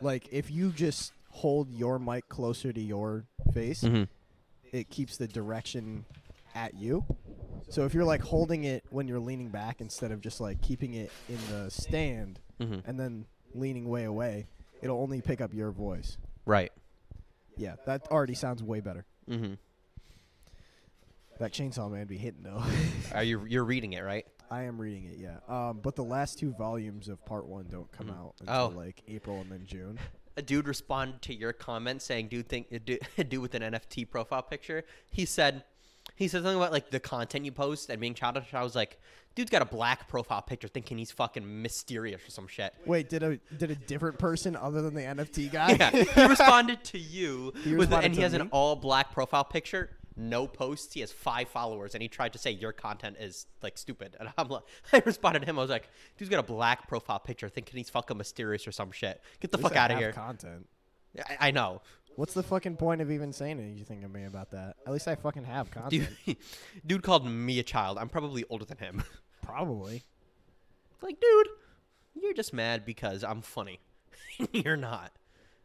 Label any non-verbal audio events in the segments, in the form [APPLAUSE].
like if you just hold your mic closer to your face, Mm-hmm. it keeps the direction at you. So if you're like holding it when you're leaning back instead of just like keeping it in the stand Mm-hmm. and then leaning way away, it'll only pick up your voice. Right. Yeah, that already sounds way better. Mm-hmm. That chainsaw man be hitting though. Are you you're reading it right? I am reading it, yeah. Um, but the last two volumes of part one don't come Mhm. out until Oh. like April and then June. a dude responded to your comment saying, "Dude, think do, [LAUGHS] do with an NFT profile picture." He said, he said something about like the content you post and being childish. I was like, "Dude's got a black profile picture, thinking he's fucking mysterious or some shit." Wait, did a did a different person other than the NFT guy? Yeah, [LAUGHS] he responded to you He with, responded and he has an all black profile picture, no posts. He has five followers, and he tried to say your content is like stupid. And I'm like, [LAUGHS] I responded to him. I was like, "Dude's got a black profile picture, thinking he's fucking mysterious or some shit. Get the fuck out of here." Content. I, I know. What's the fucking point of even saying anything to me about that? At least I fucking have content. Dude, [LAUGHS] dude called me a child. I'm probably older than him. [LAUGHS] Probably. like, dude, you're just mad because I'm funny. you're not.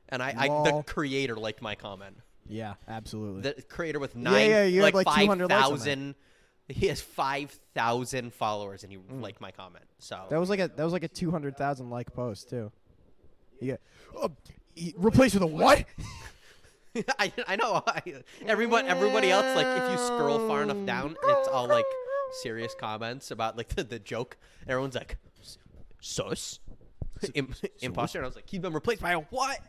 And I, I, the creator liked my comment. Yeah, absolutely. The creator with nine, yeah, you like, like, 200 likes on that. 5,000. He has 5,000 followers and he Mm. liked my comment. So, that was like a that was like a two hundred thousand like post too. Yeah. Oh, he- replaced with a what? [LAUGHS] I, I know. I, everyone, everybody else, like, if you scroll far enough down, it's all like serious comments about like [LAUGHS] the, the joke. Everyone's like, sus? Im- imposter? And I was like, he's been replaced by a what?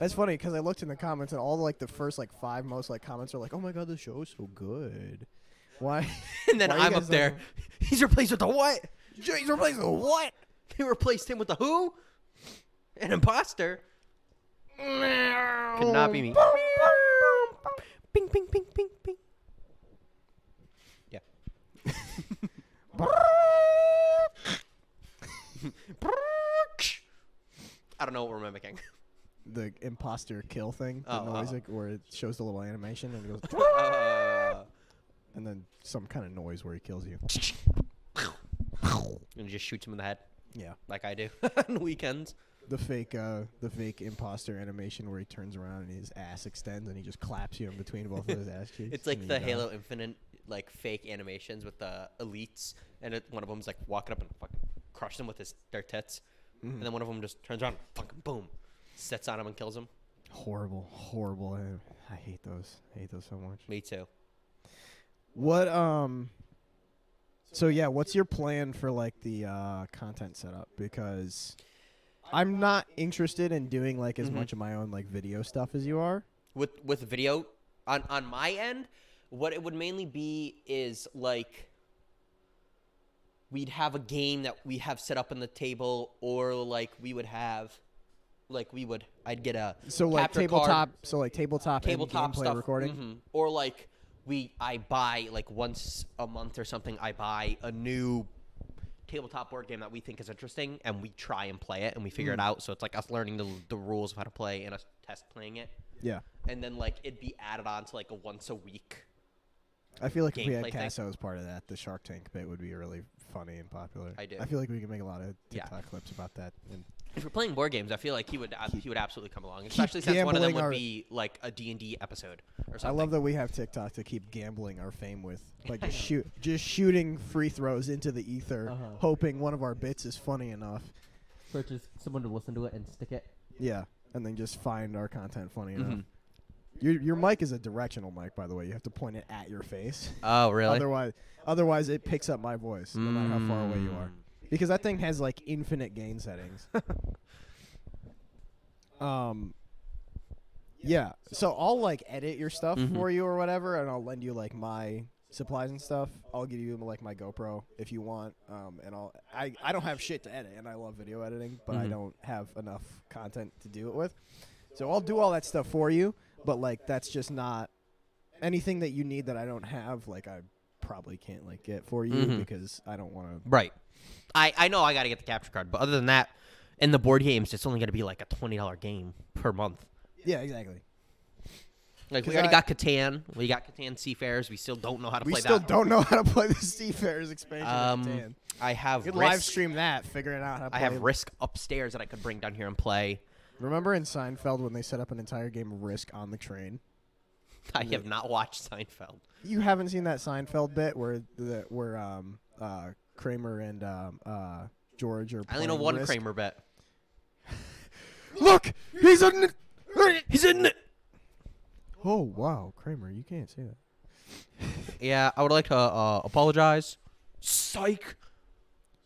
That's funny because I looked in the comments and all like the first like five most like comments are like, "Oh my god, the show is so good." Why? [LAUGHS] And [LAUGHS] then Why I'm up there. like- [LAUGHS] He's replaced with a what? He's replaced with a what? They replaced him with a who? An imposter. Could not be me. Bing, bing, bing, bing, bing. Yeah. I don't know what we're mimicking. The imposter kill thing, the Oh, noise oh. like, where it shows the little animation and it goes, [LAUGHS] Uh, and then some kind of noise where he kills you. and just shoots him in the head, Yeah. like I do [LAUGHS] on weekends. The fake, uh, the fake imposter animation where he turns around and his ass extends and he just claps you in between both of his [LAUGHS] ass cheeks. It's like and the die. Halo Infinite like fake animations with the elites, and it, one of them's like walking up and fucking crush them with his their tits, Mm-hmm. and then one of them just turns around, fucking boom, sits on him and kills him. Horrible, horrible. I, I hate those. I hate those so much. Me too. What um So yeah, what's your plan for like the uh content setup because I'm not interested in doing like as Mhm. much of my own like video stuff as you are. With with video on on my end, what it would mainly be is like we'd have a game that we have set up on the table, or like we would have like we would I'd get a So like capture card. tabletop so like tabletop, tabletop gameplay stuff recording. mhm. or like we I buy like once a month or something I buy a new tabletop board game that we think is interesting and we try and play it and we figure it Mm. out so it's like us learning the, the rules of how to play and us test playing it Yeah. and then like it'd be added on to like a once a week I feel like if we had. Casso as part of that, the Shark Tank bit would be really funny and popular. I do. I feel like we could make a lot of Yeah. TikTok clips about that. And if we're playing board games I feel like he would ab- he would absolutely come along especially since one of them would our- be like a D&D episode or something. I love that we have TikTok to keep gambling our fame with, like just [LAUGHS] shoot, just shooting free throws into the ether, Uh-huh. hoping one of our bits is funny enough. for just someone to listen to it and stick it Yeah, and then just find our content funny enough. Mhm. Your your mic is a directional mic, by the way. You have to point it at your face. oh really Otherwise, otherwise it picks up my voice no matter how far away you are. Because that thing has like infinite gain settings. [LAUGHS] um. Yeah, so I'll like edit your stuff Mhm. for you or whatever, and I'll lend you like my supplies and stuff. I'll give you like my GoPro if you want. Um, and I'll I I don't have shit to edit, and I love video editing, but I Mhm. don't have enough content to do it with. So I'll do all that stuff for you, but like that's just not anything that you need that I don't have. Like I probably can't like get for you Mhm. because I don't want to. Right. I, I know I got to get the capture card, but other than that, in the board games, it's only going to be like a twenty dollar game per month. Yeah, exactly. Like we already I- got Catan, we got Catan Seafarers. We still don't know how to play. We still that. don't know how to play the Seafarers expansion. Um, Catan. I have You could Risk. live stream that, figuring out how to play. I have Risk upstairs that I could bring down here and play. Remember in Seinfeld when they set up an entire game of Risk on the train? [LAUGHS] I have not watched Seinfeld. You haven't seen that Seinfeld bit where the where um uh Kramer and um uh George are. Playing. I only know one Risk? Kramer bet. [LAUGHS] Look, he's a. He's in it. Oh wow, Kramer, you can't say that. Yeah, I would like to uh, apologize. Psych.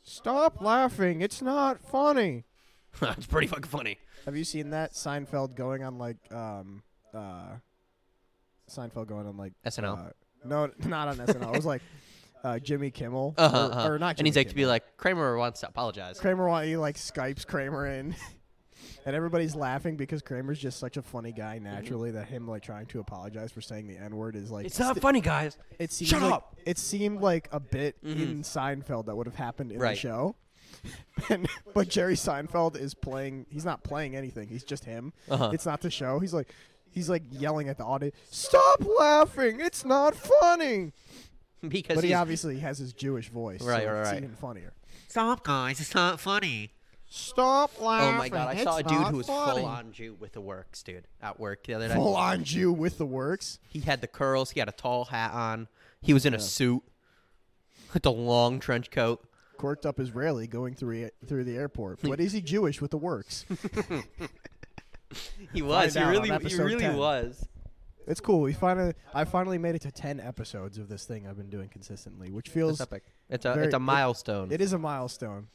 Stop laughing. It's not funny. [LAUGHS] it's pretty fucking funny. Have you seen that Seinfeld going on like um uh Seinfeld going on like SNL. Uh, no, [LAUGHS] not on SNL. it was like uh, Jimmy Kimmel Uh-huh, or, uh-huh. or not. and Jimmy he's like to be like Kramer wants to apologize. Kramer. wants he like Skypes Kramer in, [LAUGHS] and everybody's laughing because Kramer's just such a funny guy naturally that him like trying to apologize for saying the n word is like it's not st- funny, guys. It seems Shut like, up. It seemed like a bit Mhm. in Seinfeld that would have happened in the show. [LAUGHS] and, but Jerry Seinfeld is playing. He's not playing anything. He's just him. Uh-huh. It's not the show. He's like, he's like yelling at the audience, "Stop laughing! It's not funny." [LAUGHS] because But he he's obviously has his Jewish voice, Right, so right, it's right. even funnier. stop, guys. It's not funny. Stop laughing. Oh laughing! my god, I saw a dude who was funny. full on Jew with the works, dude, at work the other day. full on Jew with the works. He had the curls. He had a tall hat on. He was in a suit with a long trench coat. Corked up Israeli going through through the airport. [LAUGHS] But is he Jewish with the works? [LAUGHS] [LAUGHS] He was. He out on really, he really 10. was. It's cool. We finally, I finally made it to ten episodes of this thing I've been doing consistently, which feels It's epic. It's a, very- it's a it- milestone. it is a milestone.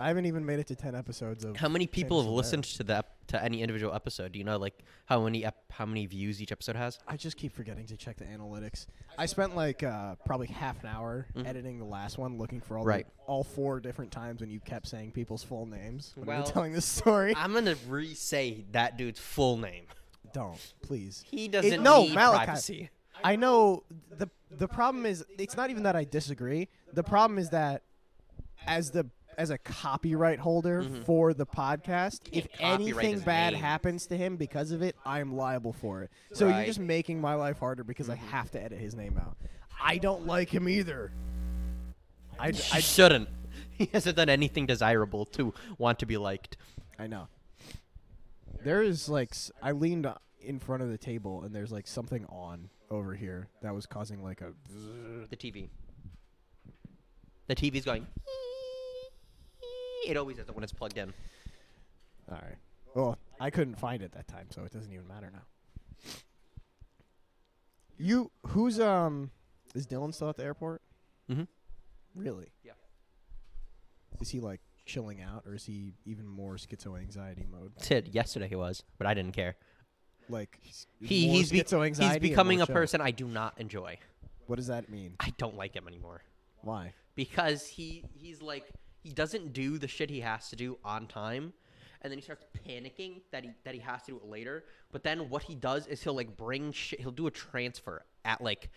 I haven't even made it to ten episodes of. How many people have listened to the ep- to any individual episode? Do you know like how many ep- how many views each episode has? I just keep forgetting to check the analytics. I spent like uh, probably half an hour Mhm. editing the last one, looking for all Right. the, all four different times when you kept saying people's full names when you Well, were telling this story. I'm gonna re-say that dude's full name. Don't please. He doesn't no, need Malachi. privacy. I know the the problem is it's not even that I disagree. The problem is that as the as a copyright holder Mhm. for the podcast, if anything bad name. happens to him because of it, I am liable for it. So you're just making my life harder because I Mm-hmm. have to edit his name out. I don't like him either. I, I I, shouldn't. [LAUGHS] He hasn't done anything desirable to want to be liked. I know. There is like I leaned in front of the table and there's like something on over here that was causing like a The TV. The TV's going. It always does it when it's plugged in. All right. Well, I couldn't find it that time, so it doesn't even matter now. You who's um is Dylan still at the airport? Mm Mhm. Really? Yeah. Is he like chilling out, or is he even more schizo anxiety mode? Sid, yesterday he was, but I didn't care. Like he's He he's be- he's becoming a chill? person I do not enjoy. What does that mean? I don't like him anymore Why? because he he's like he doesn't do the shit he has to do on time, and then he starts panicking that he that he has to do it later. But then what he does is he'll like bring shit. He'll do a transfer at like.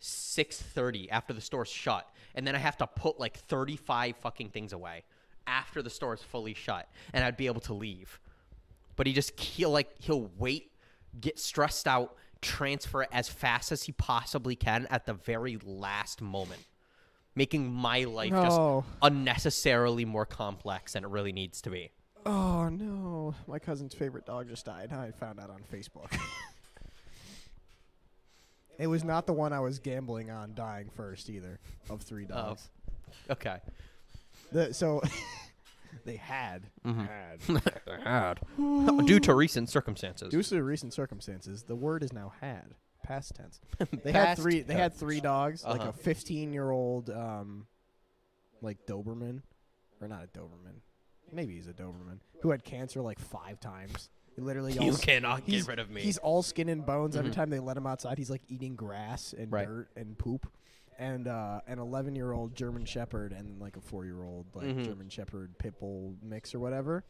6:30 after the store's shut and then I have to put like 35 fucking things away after the store is fully shut and I'd be able to leave. But he just he'll like he'll wait, get stressed out, transfer it as fast as he possibly can at the very last moment, making my life just unnecessarily more complex than it really needs to be. Oh no! My cousin's favorite dog just died. I found out on Facebook. [LAUGHS] it was not the one I was gambling on dying first either. Of three dogs. Okay. The, so [LAUGHS] they had Mhm. had [LAUGHS] Had. Due to recent circumstances. due to recent circumstances, the word is now had past tense. [LAUGHS] They Past had three. They had three dogs, like Uh-huh. a 15 year old, um, like Doberman, or not a Doberman. Maybe he's a Doberman who had cancer like five times. He literally You cannot he's- get rid of me. He's all skin and bones. Every Mhm. time they let him outside, he's like eating grass and Right. dirt and poop. And uh, an 11 year old German Shepherd and like a four year old like Mhm. German Shepherd pit bull mix or whatever.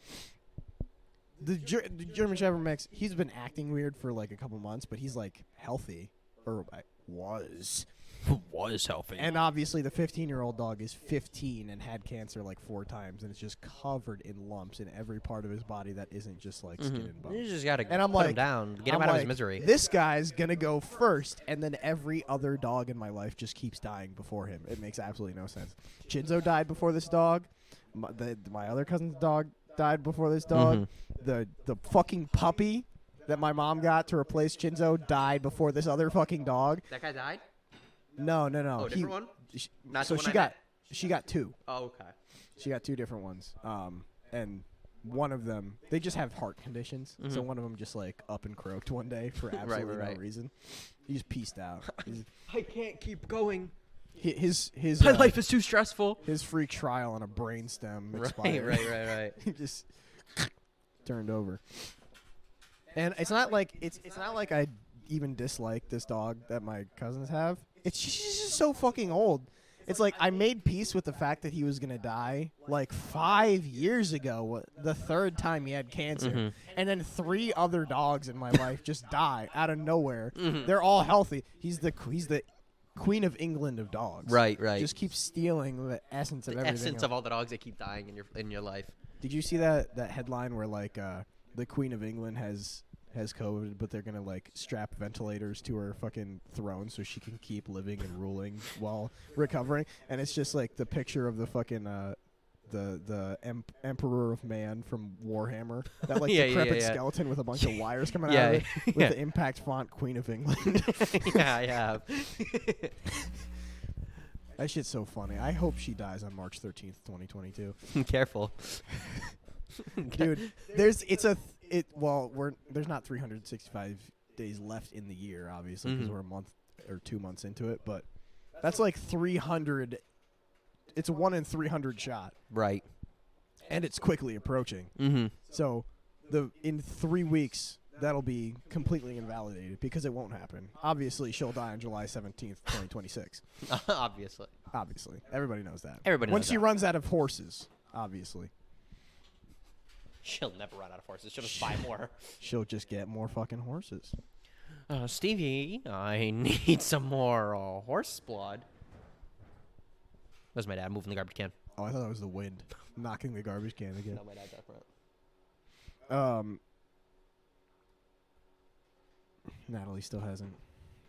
The, Ger- the German Shepherd mix, he's been acting weird for like a couple months, but he's like healthy or uh, was. [LAUGHS] was healthy. And obviously, the 15 year old dog is 15 and had cancer like four times, and it's just covered in lumps in every part of his body that isn't just like skin and You bones. just gotta And I'm put him down, get him I'm out of his like, misery. This guy's gonna go first, and then every other dog in my life just keeps dying before him. It makes absolutely no sense. Chinzo died before this dog. My, the, my other cousin's dog died before this dog. Mhm. The the fucking puppy that my mom got to replace Chinzo died before this other fucking dog. That guy died. No, no, no. Oh, a he- different one. sh- Not so the one she I got met. she got two. Oh, okay. She got two different ones. Um, and one of them they just have heart conditions. So Mhm. one of them just like up and croaked one day for [LAUGHS] absolutely right, no right. reason. He just pieced out. [LAUGHS] His I can't keep going. Hi- his his, My uh, life is too stressful. his free trial on a brainstem expired. right, right, right. right. [LAUGHS] he just turned over. And it's not like it's it's not like I even dislike this dog that my cousins have. It's just, she's just so fucking old. It's like I made peace with the fact that he was gonna die like five years ago, the third time he had cancer, Mhm. and then three other dogs in my [LAUGHS] life just die out of nowhere. Mhm. They're all healthy. He's the he's the queen of England of dogs. Right, right. Just keeps stealing the essence of the everything. essence else. of all the dogs that keep dying in your in your life. Did you see that that headline where like uh, the Queen of England has has COVID, but they're gonna like strap ventilators to her fucking throne so she can keep living and ruling while recovering? And it's just like the picture of the fucking uh, the the em- Emperor of Man from Warhammer, [LAUGHS] that like Yeah, yeah, decrepit yeah. skeleton with a bunch of [LAUGHS] wires coming Yeah, out of it, [LAUGHS] with yeah. the impact font Queen of England. yeah, I have. that shit's so funny. I hope she dies on March thirteenth, twenty twenty two. Careful. dude there's it's a th- it well we're there's not 365 days left in the year obviously because Mhm. we're a month or two months into it but that's like 300 it's a one in 300 shot Right. and it's quickly approaching Mm-hmm. so the in three weeks that'll be completely invalidated because it won't happen obviously she'll die on july 17th 2026 [LAUGHS] Obviously. obviously everybody knows that Everybody when knows she that. runs out of horses obviously She'll never run out of horses. She'll just buy more. she'll just get more fucking horses Uh, Stevie, I [LAUGHS] need some more uh, horse blood. That's my dad moving the garbage can. Oh, I thought that was the wind [LAUGHS] knocking the garbage can again. No, my dad's out front. Um, Natalie still hasn't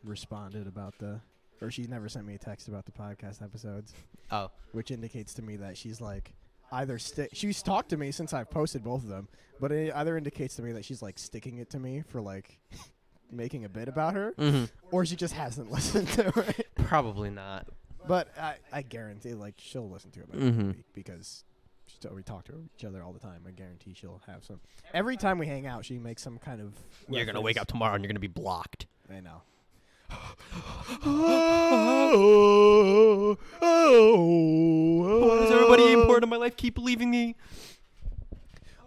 responded about the, or she never sent me a text about the podcast episodes, Oh, which indicates to me that she's like either stick. She's talked to me since I've posted both of them, but it either indicates to me that she's like sticking it to me for like [LAUGHS] making a bit about her, mm-hmm. or she just hasn't [LAUGHS] listened to it. probably not. But I, I guarantee, like, she'll listen to it by Mhm. the week because she we talk to each other all the time. I guarantee she'll have some. Every time we hang out, she makes some kind of. You're gonna wake up reference. tomorrow and you're gonna be blocked. I know. Why does everybody important in my life keep leaving me?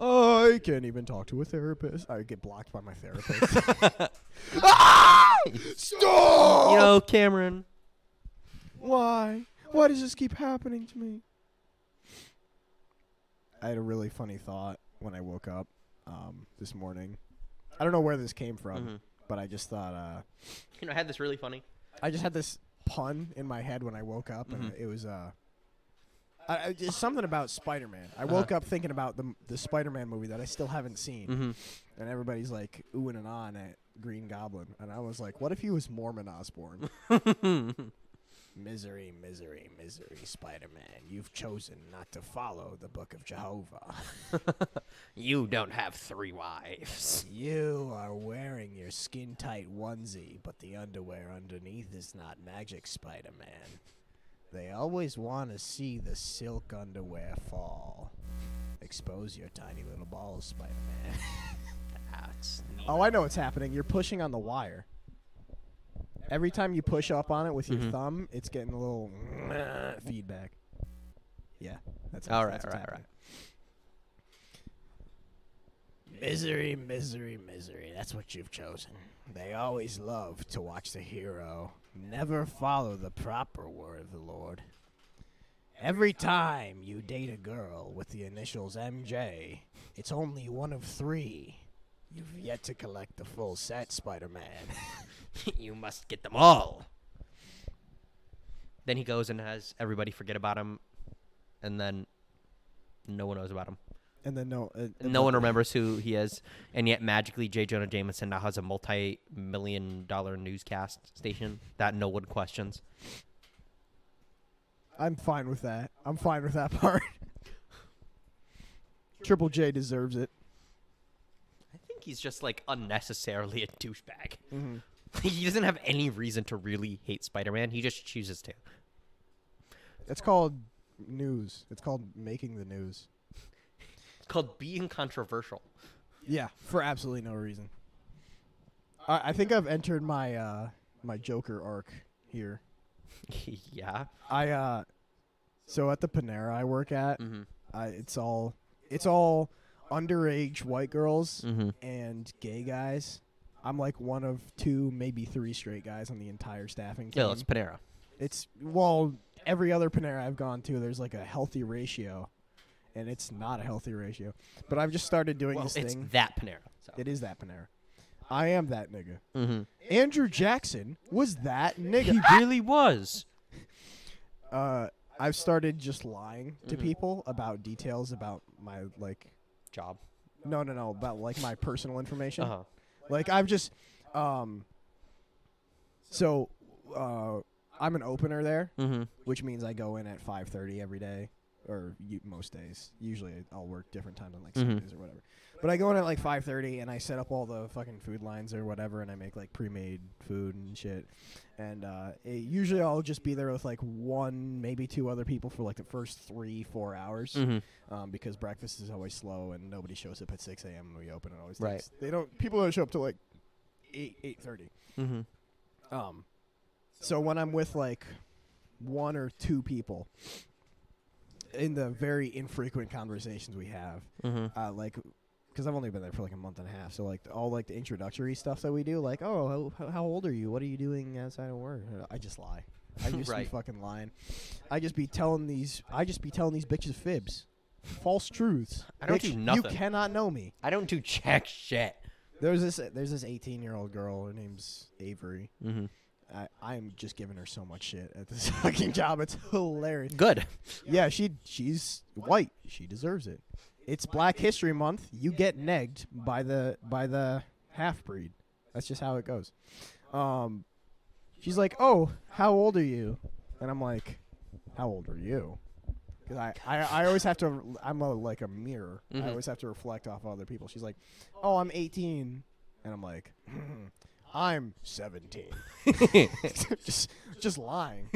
I can't even talk to a therapist. I get blocked by my therapist. [LAUGHS] Stop! You know, Cameron. Why? Why does this keep happening to me? I had a really funny thought when I woke up um, this morning. I don't know where this came from, Mhm. but I just thought uh, You know, I had this really funny. I just had this pun in my head when I woke up, and Mhm. it was uh, I, I, just something about Spider-Man. I Uh-huh. woke up thinking about the the Spider-Man movie that I still haven't seen, Mm-hmm. and everybody's like oohing and on at Green Goblin, and I was like, what if he was Mormon Osborn? [LAUGHS] misery, misery, misery, Spider-Man. You've chosen not to follow the Book of Jehovah. [LAUGHS] you don't have three wives. You are wearing your skin-tight onesie, but the underwear underneath is not magic, Spider-Man. They always want to see the silk underwear fall. Expose your tiny little balls, Spider-Man. [LAUGHS] Oh, I know what's happening. You're pushing on the wire. Every time you push up on it with your Mhm. thumb, it's getting a little [SNIFFS] feedback. Yeah, that's All that's right, what's all right, happening. Misery, misery, misery. That's what you've chosen. They always love to watch the hero never follow the proper word of the Lord. Every time you date a girl with the initials MJ, it's only one of three. You've yet to collect the full set, Spider Man. [LAUGHS] you must get them all. Then he goes and has everybody forget about him, and then no one knows about him. and then no, uh, No one [LAUGHS] remembers who he is, and yet magically J. Jonah Jameson now has a multi-million dollar newscast station that no one questions. I'm fine with that. I'm fine with that [LAUGHS] part. Triple J deserves it. He's just like unnecessarily a douchebag. Mm-hmm. [LAUGHS] he doesn't have any reason to really hate Spider-Man. He just chooses to. It's called news. It's called making the news. It's called being controversial. Yeah, for absolutely no reason. I, I think I've entered my uh my Joker arc here. [LAUGHS] yeah. I uh so at the Panera I work at, Mm-hmm. I, it's all it's all underage white girls Mm-hmm. and gay guys. I'm like one of two, maybe three straight guys on the entire staffing team. Yeah, it's Panera. It's well, every other Panera I've gone to, there's like a healthy ratio, and it's not a healthy ratio. But I've just started doing Well, this it's thing. that Panera. So. It is that Panera. I am that nigga. Mm-hmm. Andrew Jackson was that nigga. He [LAUGHS] really was. uh, I've started just lying to Mhm. people about details about my like. Job. No, no, no. About like my personal information. Uh huh. Like I've just um so uh I'm an opener there, Mm-hmm. which means I go in at 5:30 every day or u- most days. Usually I'll work different times on like Mhm. Sundays or whatever. But I go in at like 5:30 and I set up all the fucking food lines or whatever and I make like pre-made food and shit. And uh it, usually I'll just be there with like one maybe two other people for like the first 3 4 hours Mm-hmm. um, because breakfast is always slow and nobody shows up at 6 a.m. when we open. It always Right. takes, they don't people don't show up till like 8 8:30. Mm-hmm. Um, so when I'm with like one or two people in the very infrequent conversations we have, Mm-hmm. uh, like, because I've only been there for like a month and a half, so like all like the introductory stuff that we do, like, oh, how, how old are you? What are you doing outside of work? I just lie. I [LAUGHS] just be fucking lying. I just be telling these. I just be telling these bitches fibs, false truths. I don't Bitch, do nothing. You cannot know me. I don't do jack shit. There's this. There's this 18 year old girl. Her name's Avery. Mm-hmm. I, I'm just giving her so much shit at this [LAUGHS] fucking job. It's hilarious. Good. Yeah, she she's white. She deserves it. It's Black History Month. You get negged by the by the half breed. That's just how it goes. Um, she's like, "Oh, how old are you?" And I'm like, "How old are you?" Because I, I I always have to. I'm a, like a mirror. Mhm. I always have to reflect off other people. She's like, "Oh, I'm 18," and I'm like, "I'm 17." [LAUGHS] just just lying.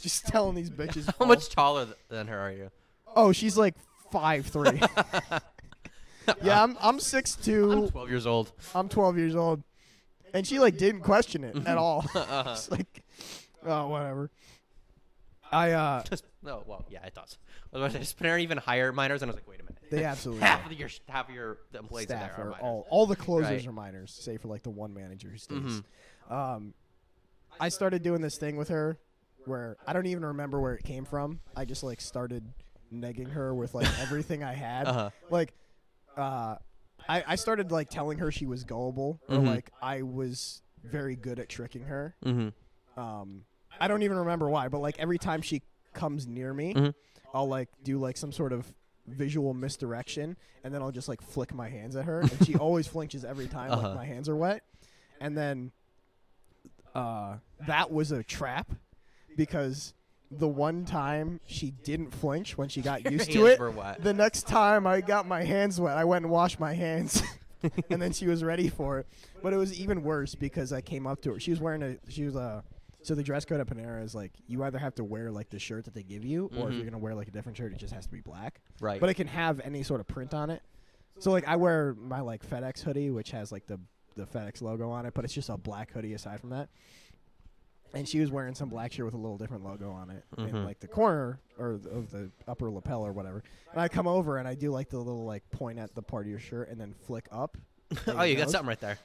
just telling these [LAUGHS] bitches. How false- much taller th- than her are you? Oh, she's like five three. [LAUGHS] yeah, I'm I'm six I'm two. 12 years old. I'm twelve years old, and she like didn't question it at [LAUGHS] all. [LAUGHS] Uh-huh. Like, oh whatever. I uh, Just, no, well, yeah, I thought so. I was about to say, Panera even hire minors? And I was like, wait a minute. they absolutely half of your half of your employees in staff there are are minors. all all the closers Right. are minors, save for like the one manager who stays. Mhm. Um, I started doing this thing with her where I don't even remember where it came from. I just like started negging her with like everything I had. [LAUGHS] Uh-huh. Like, uh, I I started like telling her she was gullible or Mhm. like I was very good at tricking her. Mm-hmm. Um, I don't even remember why, but like every time she comes near me, Mhm. I'll like do like some sort of visual misdirection, and then I'll just like flick my hands at her, and she [LAUGHS] always flinches every time. Uh-huh. Like my hands are wet, and then uh, that was a trap because the one time she didn't flinch when she got [LAUGHS] used to it. The next time I got my hands wet, I went and washed my hands. [LAUGHS] and then she was ready for it. But it was even worse because I came up to her. She was wearing a she was a so the dress code at Panera is like you either have to wear like the shirt that they give you, or if Mhm. you're gonna wear like a different shirt, it just has to be black. Right. But it can have any sort of print on it. So like I wear my like FedEx hoodie, which has like the the FedEx logo on it, but it's just a black hoodie aside from that. And she was wearing some black shirt with a little different logo on it in Mhm. like the corner or th- of the upper lapel or whatever. And I come over and I do like the little like point at the part of your shirt and then flick up. [LAUGHS] oh, you got something right there.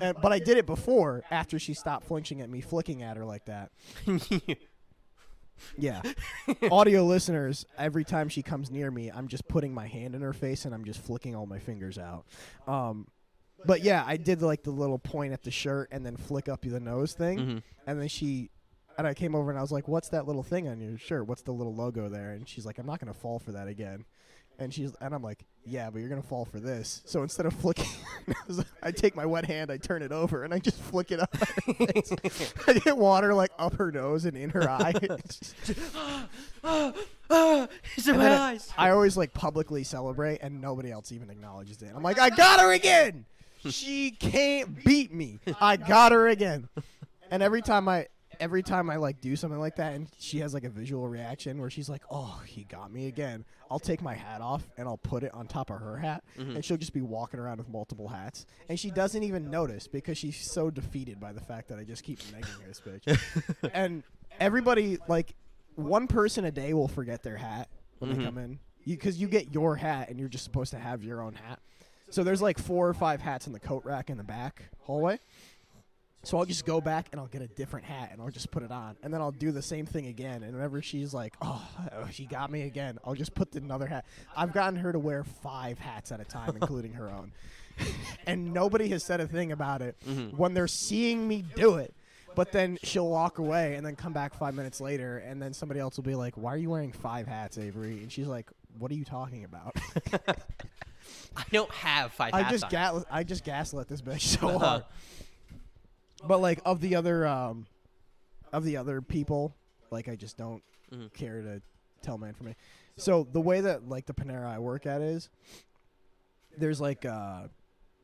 And, but I did it before after she stopped flinching at me, flicking at her like that. Yeah. [LAUGHS] Audio listeners, every time she comes near me, I'm just putting my hand in her face and I'm just flicking all my fingers out. Um, but yeah, I did like the little point at the shirt and then flick up the nose thing. Mhm. And then she, and I came over and I was like, "What's that little thing on your shirt? What's the little logo there?" And she's like, "I'm not gonna fall for that again." And she's and I'm like, yeah, but you're gonna fall for this. So instead of flicking, [LAUGHS] I take my wet hand, I turn it over, and I just flick it up. her [LAUGHS] face. I get water like up her nose and in her eye. [LAUGHS] [GASPS] It's in And my then I- eyes. I always like publicly celebrate, and nobody else even acknowledges it. I'm like, I got her again. She can't beat me. I got her again. And every time I, every time I like do something like that, and she has like a visual reaction where she's like, "Oh, he got me again." I'll take my hat off and I'll put it on top of her hat, mm-hmm. and she'll just be walking around with multiple hats, and she doesn't even notice because she's so defeated by the fact that I just keep negging this bitch. [LAUGHS] and everybody like one person a day will forget their hat when they mm-hmm. come in because you, get your hat and you're just supposed to have your own hat so there's like four or five hats in the coat rack in the back hallway. So i'll just go back and i'll get a different hat and i'll just put it on. And then i'll do the same thing again. And whenever she's like oh, oh she got me again i'll just put another hat. I've gotten her to wear five hats at a time including her own. [LAUGHS] And nobody has said a thing about it mm-hmm. when they're seeing me do it. But then she'll walk away and then come back five minutes later, and then somebody else will be like, "Why are you wearing five hats, Avery?" And she's like, "What are you talking about?" [LAUGHS] [LAUGHS] [LAUGHS] I don't have five I just gas I just gaslit this bitch [LAUGHS] so hard. But like of the other um, of the other people, like I just don't Mhm. care to tell my information. So the way that like the Panera I work at is, there's like uh,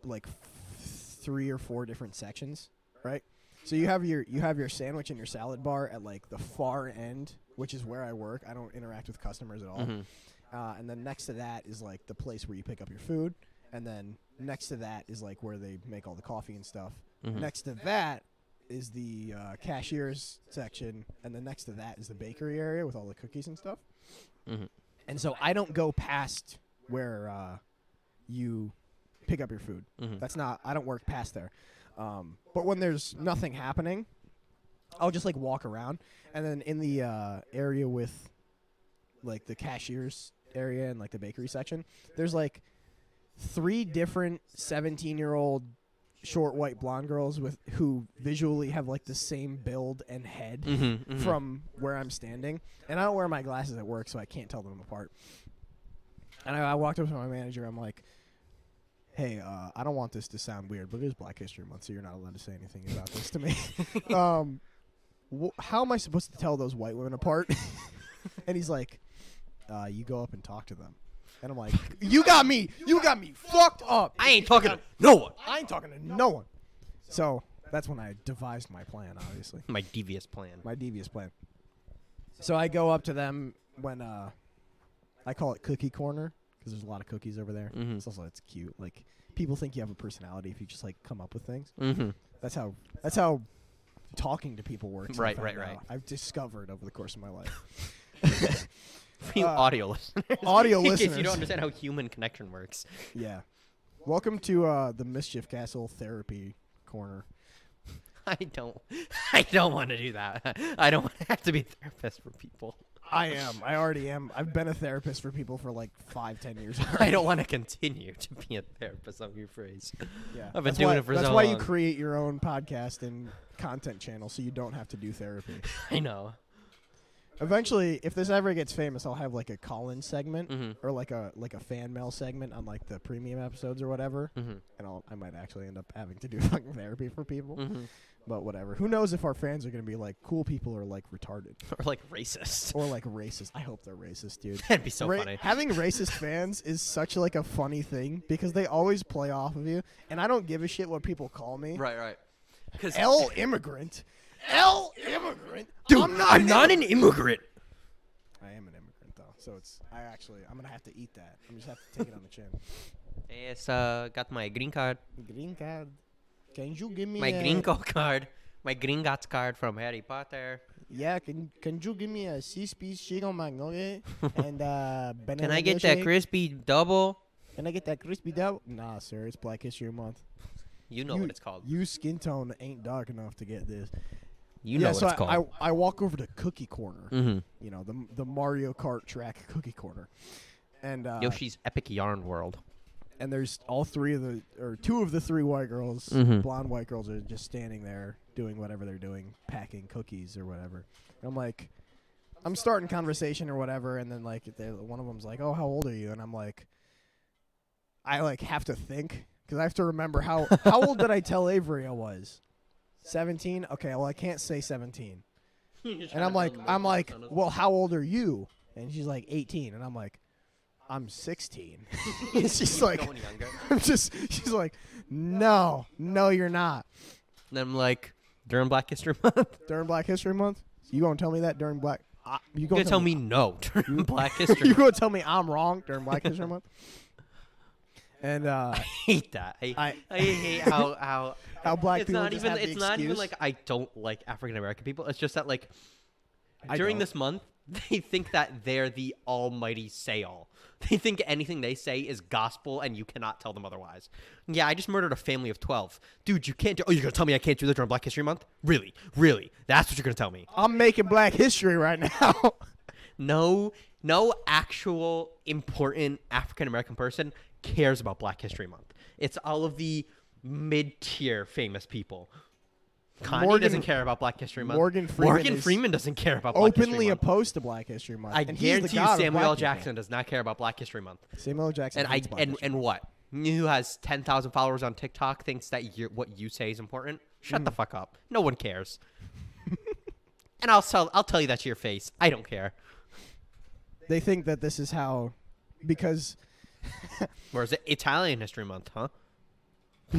like f- three or four different sections, right? So you have your you have your sandwich and your salad bar at like the far end, which is where I work. I don't interact with customers at all. Mhm. Uh, and then next to that is like the place where you pick up your food. And then next to that is like where they make all the coffee and stuff. Mhm. Next to that is the uh, cashiers section. And then next to that is the bakery area with all the cookies and stuff. Mhm. And so I don't go past where uh, you pick up your food. Mhm. That's not, I don't work past there. Um, but when there's nothing happening, I'll just like walk around. And then in the uh, area with like the cashiers area and like the bakery section, there's like three different 17 year old short white blonde girls with who visually have like the same build and head Mhm, mhm. from where I'm standing. And I don't wear my glasses at work, so I can't tell them apart. And I, I walked up to my manager. I'm like, "Hey, uh, I don't want this to sound weird, but it is Black History Month, so you're not allowed to say anything about this to me. [LAUGHS] um, wh- how am I supposed to tell those white women apart?" [LAUGHS] and he's like, uh, "You go up and talk to them." And I'm like, [LAUGHS] "You got me. You got me fucked up. I ain't talking to no one. I ain't talking to no one." So that's when I devised my plan, obviously [LAUGHS] My devious plan. my devious plan. So I go up to them when uh, I call it cookie corner because there's a lot of cookies over there. Mhm. It's also it's cute. Like people think you have a personality if you just like come up with things. Mm-hmm. That's how that's how talking to people works. Right, right, right. I've discovered over the course of my life. [LAUGHS] [LAUGHS] For you Uh, audio listeners. [LAUGHS] audio In case you don't understand how human connection works. yeah. Welcome to uh, the Mischief Castle Therapy Corner. [LAUGHS] I don't. I don't want to do that. I don't want to have to be a therapist for people. I am. I already am. I've been a therapist for people for like five, ten years. I don't want to continue to be a therapist. Of your phrase. Yeah, I've been that's doing why, it for That's so why long. you create your own podcast and content channel, so you don't have to do therapy. I know. Eventually, if this ever gets famous, I'll have like a call-in segment Mhm. or like a like a fan mail segment on like the premium episodes or whatever, Mm-hmm. and I'll I might actually end up having to do [LAUGHS] fucking therapy for people. Mm-hmm. But whatever. Who knows if our fans are gonna be like cool people or like retarded [LAUGHS] Or like racist. or like racist? I hope they're racist, dude. [LAUGHS] That'd be so Ra- funny. Having racist fans is such like a funny thing because they always play off of you, and I don't give a shit what people call me. Right, right. Because L immigrant. L immigrant. I'm not. I'm an not immigrant. an immigrant. I am an immigrant though, so it's. I actually. I'm gonna have to eat that. I'm just have to take it on the chin. [LAUGHS] Yes, uh, got my green card. Green card. Can you give me My a, gringo [LAUGHS] card. My green gringotts card from Harry Potter. Yeah. Can Can you give me a six piece chicken McNugget [LAUGHS] and uh banana Can I get that crispy double? Can I get that crispy double? Nah, sir. It's Black History Month. You know you, what it's called. You skin tone ain't dark enough to get this. You yeah, know so what it's I, called. I I walk over to Cookie Corner. mm-hmm. You know the the Mario Kart track Cookie Corner, and uh, Yoshi's Epic Yarn World. and there's all three of the or two of the three white girls, Mhm. blonde white girls, are just standing there doing whatever they're doing, packing cookies or whatever. And I'm like, I'm starting conversation or whatever, and then like one of them's like, "Oh, how old are you?" And I'm like, I like have to think because I have to remember how how old did I tell Avery I was? Seventeen. Okay, well I can't say seventeen. [LAUGHS] And I'm like, I'm like, well, how old are you? And she's like 18, and I'm like, I'm 16. [LAUGHS] [LAUGHS] and she's like. I'm just, she's like, no, no, you're not. And I'm like, during Black History Month, During Black History Month, you gonna tell me that during Black? Uh, you you're gonna gonna tell me no during Black History you gonna tell me I'm wrong during Black History Month? And [LAUGHS] uh, I hate that. I, I- I, hate how how [LAUGHS] how black it's people not even it's not even like I don't like African American people. It's just that like I during don't. this month [LAUGHS] they think that they're the almighty say all. They think anything they say is gospel and you cannot tell them otherwise. Yeah, I just murdered a family of 12. Dude, you can't do Oh, you're going to tell me I can't do that during Black History Month? Really? Really? That's what you're going to tell me. I'm making Black History right now. No, no actual important African American person cares about Black History Month. It's all of the mid-tier famous people. Kanye Morgan- doesn't care about Black History Month. Morgan Freeman Morgan Freeman doesn't care about Black Openly History Month. opposed to Black History Month. I and guarantee you Samuel L. people. Jackson does not care about Black History Month. Samuel L. Jackson. And I Black and, History and what? Who has 10,000 followers on TikTok thinks that you what you say is important? Shut Mm. the fuck up. No one cares. [LAUGHS] and I'll tell I'll tell you that to your face. I don't care. they think that this is how, because [LAUGHS] Whereas it Italian History Month, huh?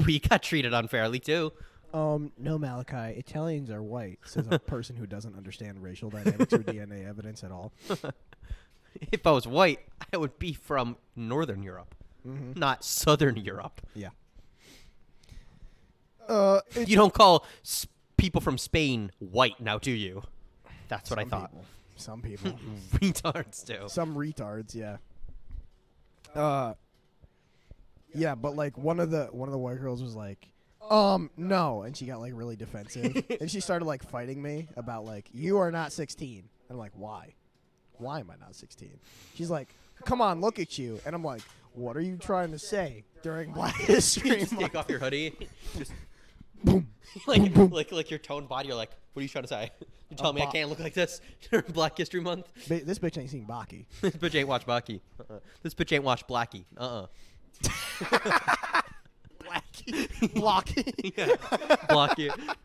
We got treated unfairly too. um no Malachi Italians are white says a [LAUGHS] person who doesn't understand racial dynamics or DNA [LAUGHS] evidence at all. If I was white, I would be from Northern Europe, Mm-hmm. not Southern Europe. Yeah. Uh, You don't call s- people from Spain white now, do you? That's what I thought. people. Some people. Retards do. some retards, yeah. Uh Yeah, but like one of the one of the white girls was like, um, no, and she got like really defensive. [LAUGHS] and she started like fighting me about like, you are not sixteen. And I'm like, why? Why am I not sixteen? She's like, Come on, look at you. And I'm like, What are you trying to say during [LAUGHS] Black History just Month? take off your hoodie. Just [LAUGHS] Boom. like like like your toned body. You're like, what are you trying to say? You tell Uh, me I can't look like this [LAUGHS] during Black History Month. [LAUGHS] Ba- this bitch ain't seen Baki. [LAUGHS] this bitch ain't watch Blackie. Uh-uh. This bitch ain't watch Blackie. Uh-uh. Blackie. Blocky. yeah, Blackie.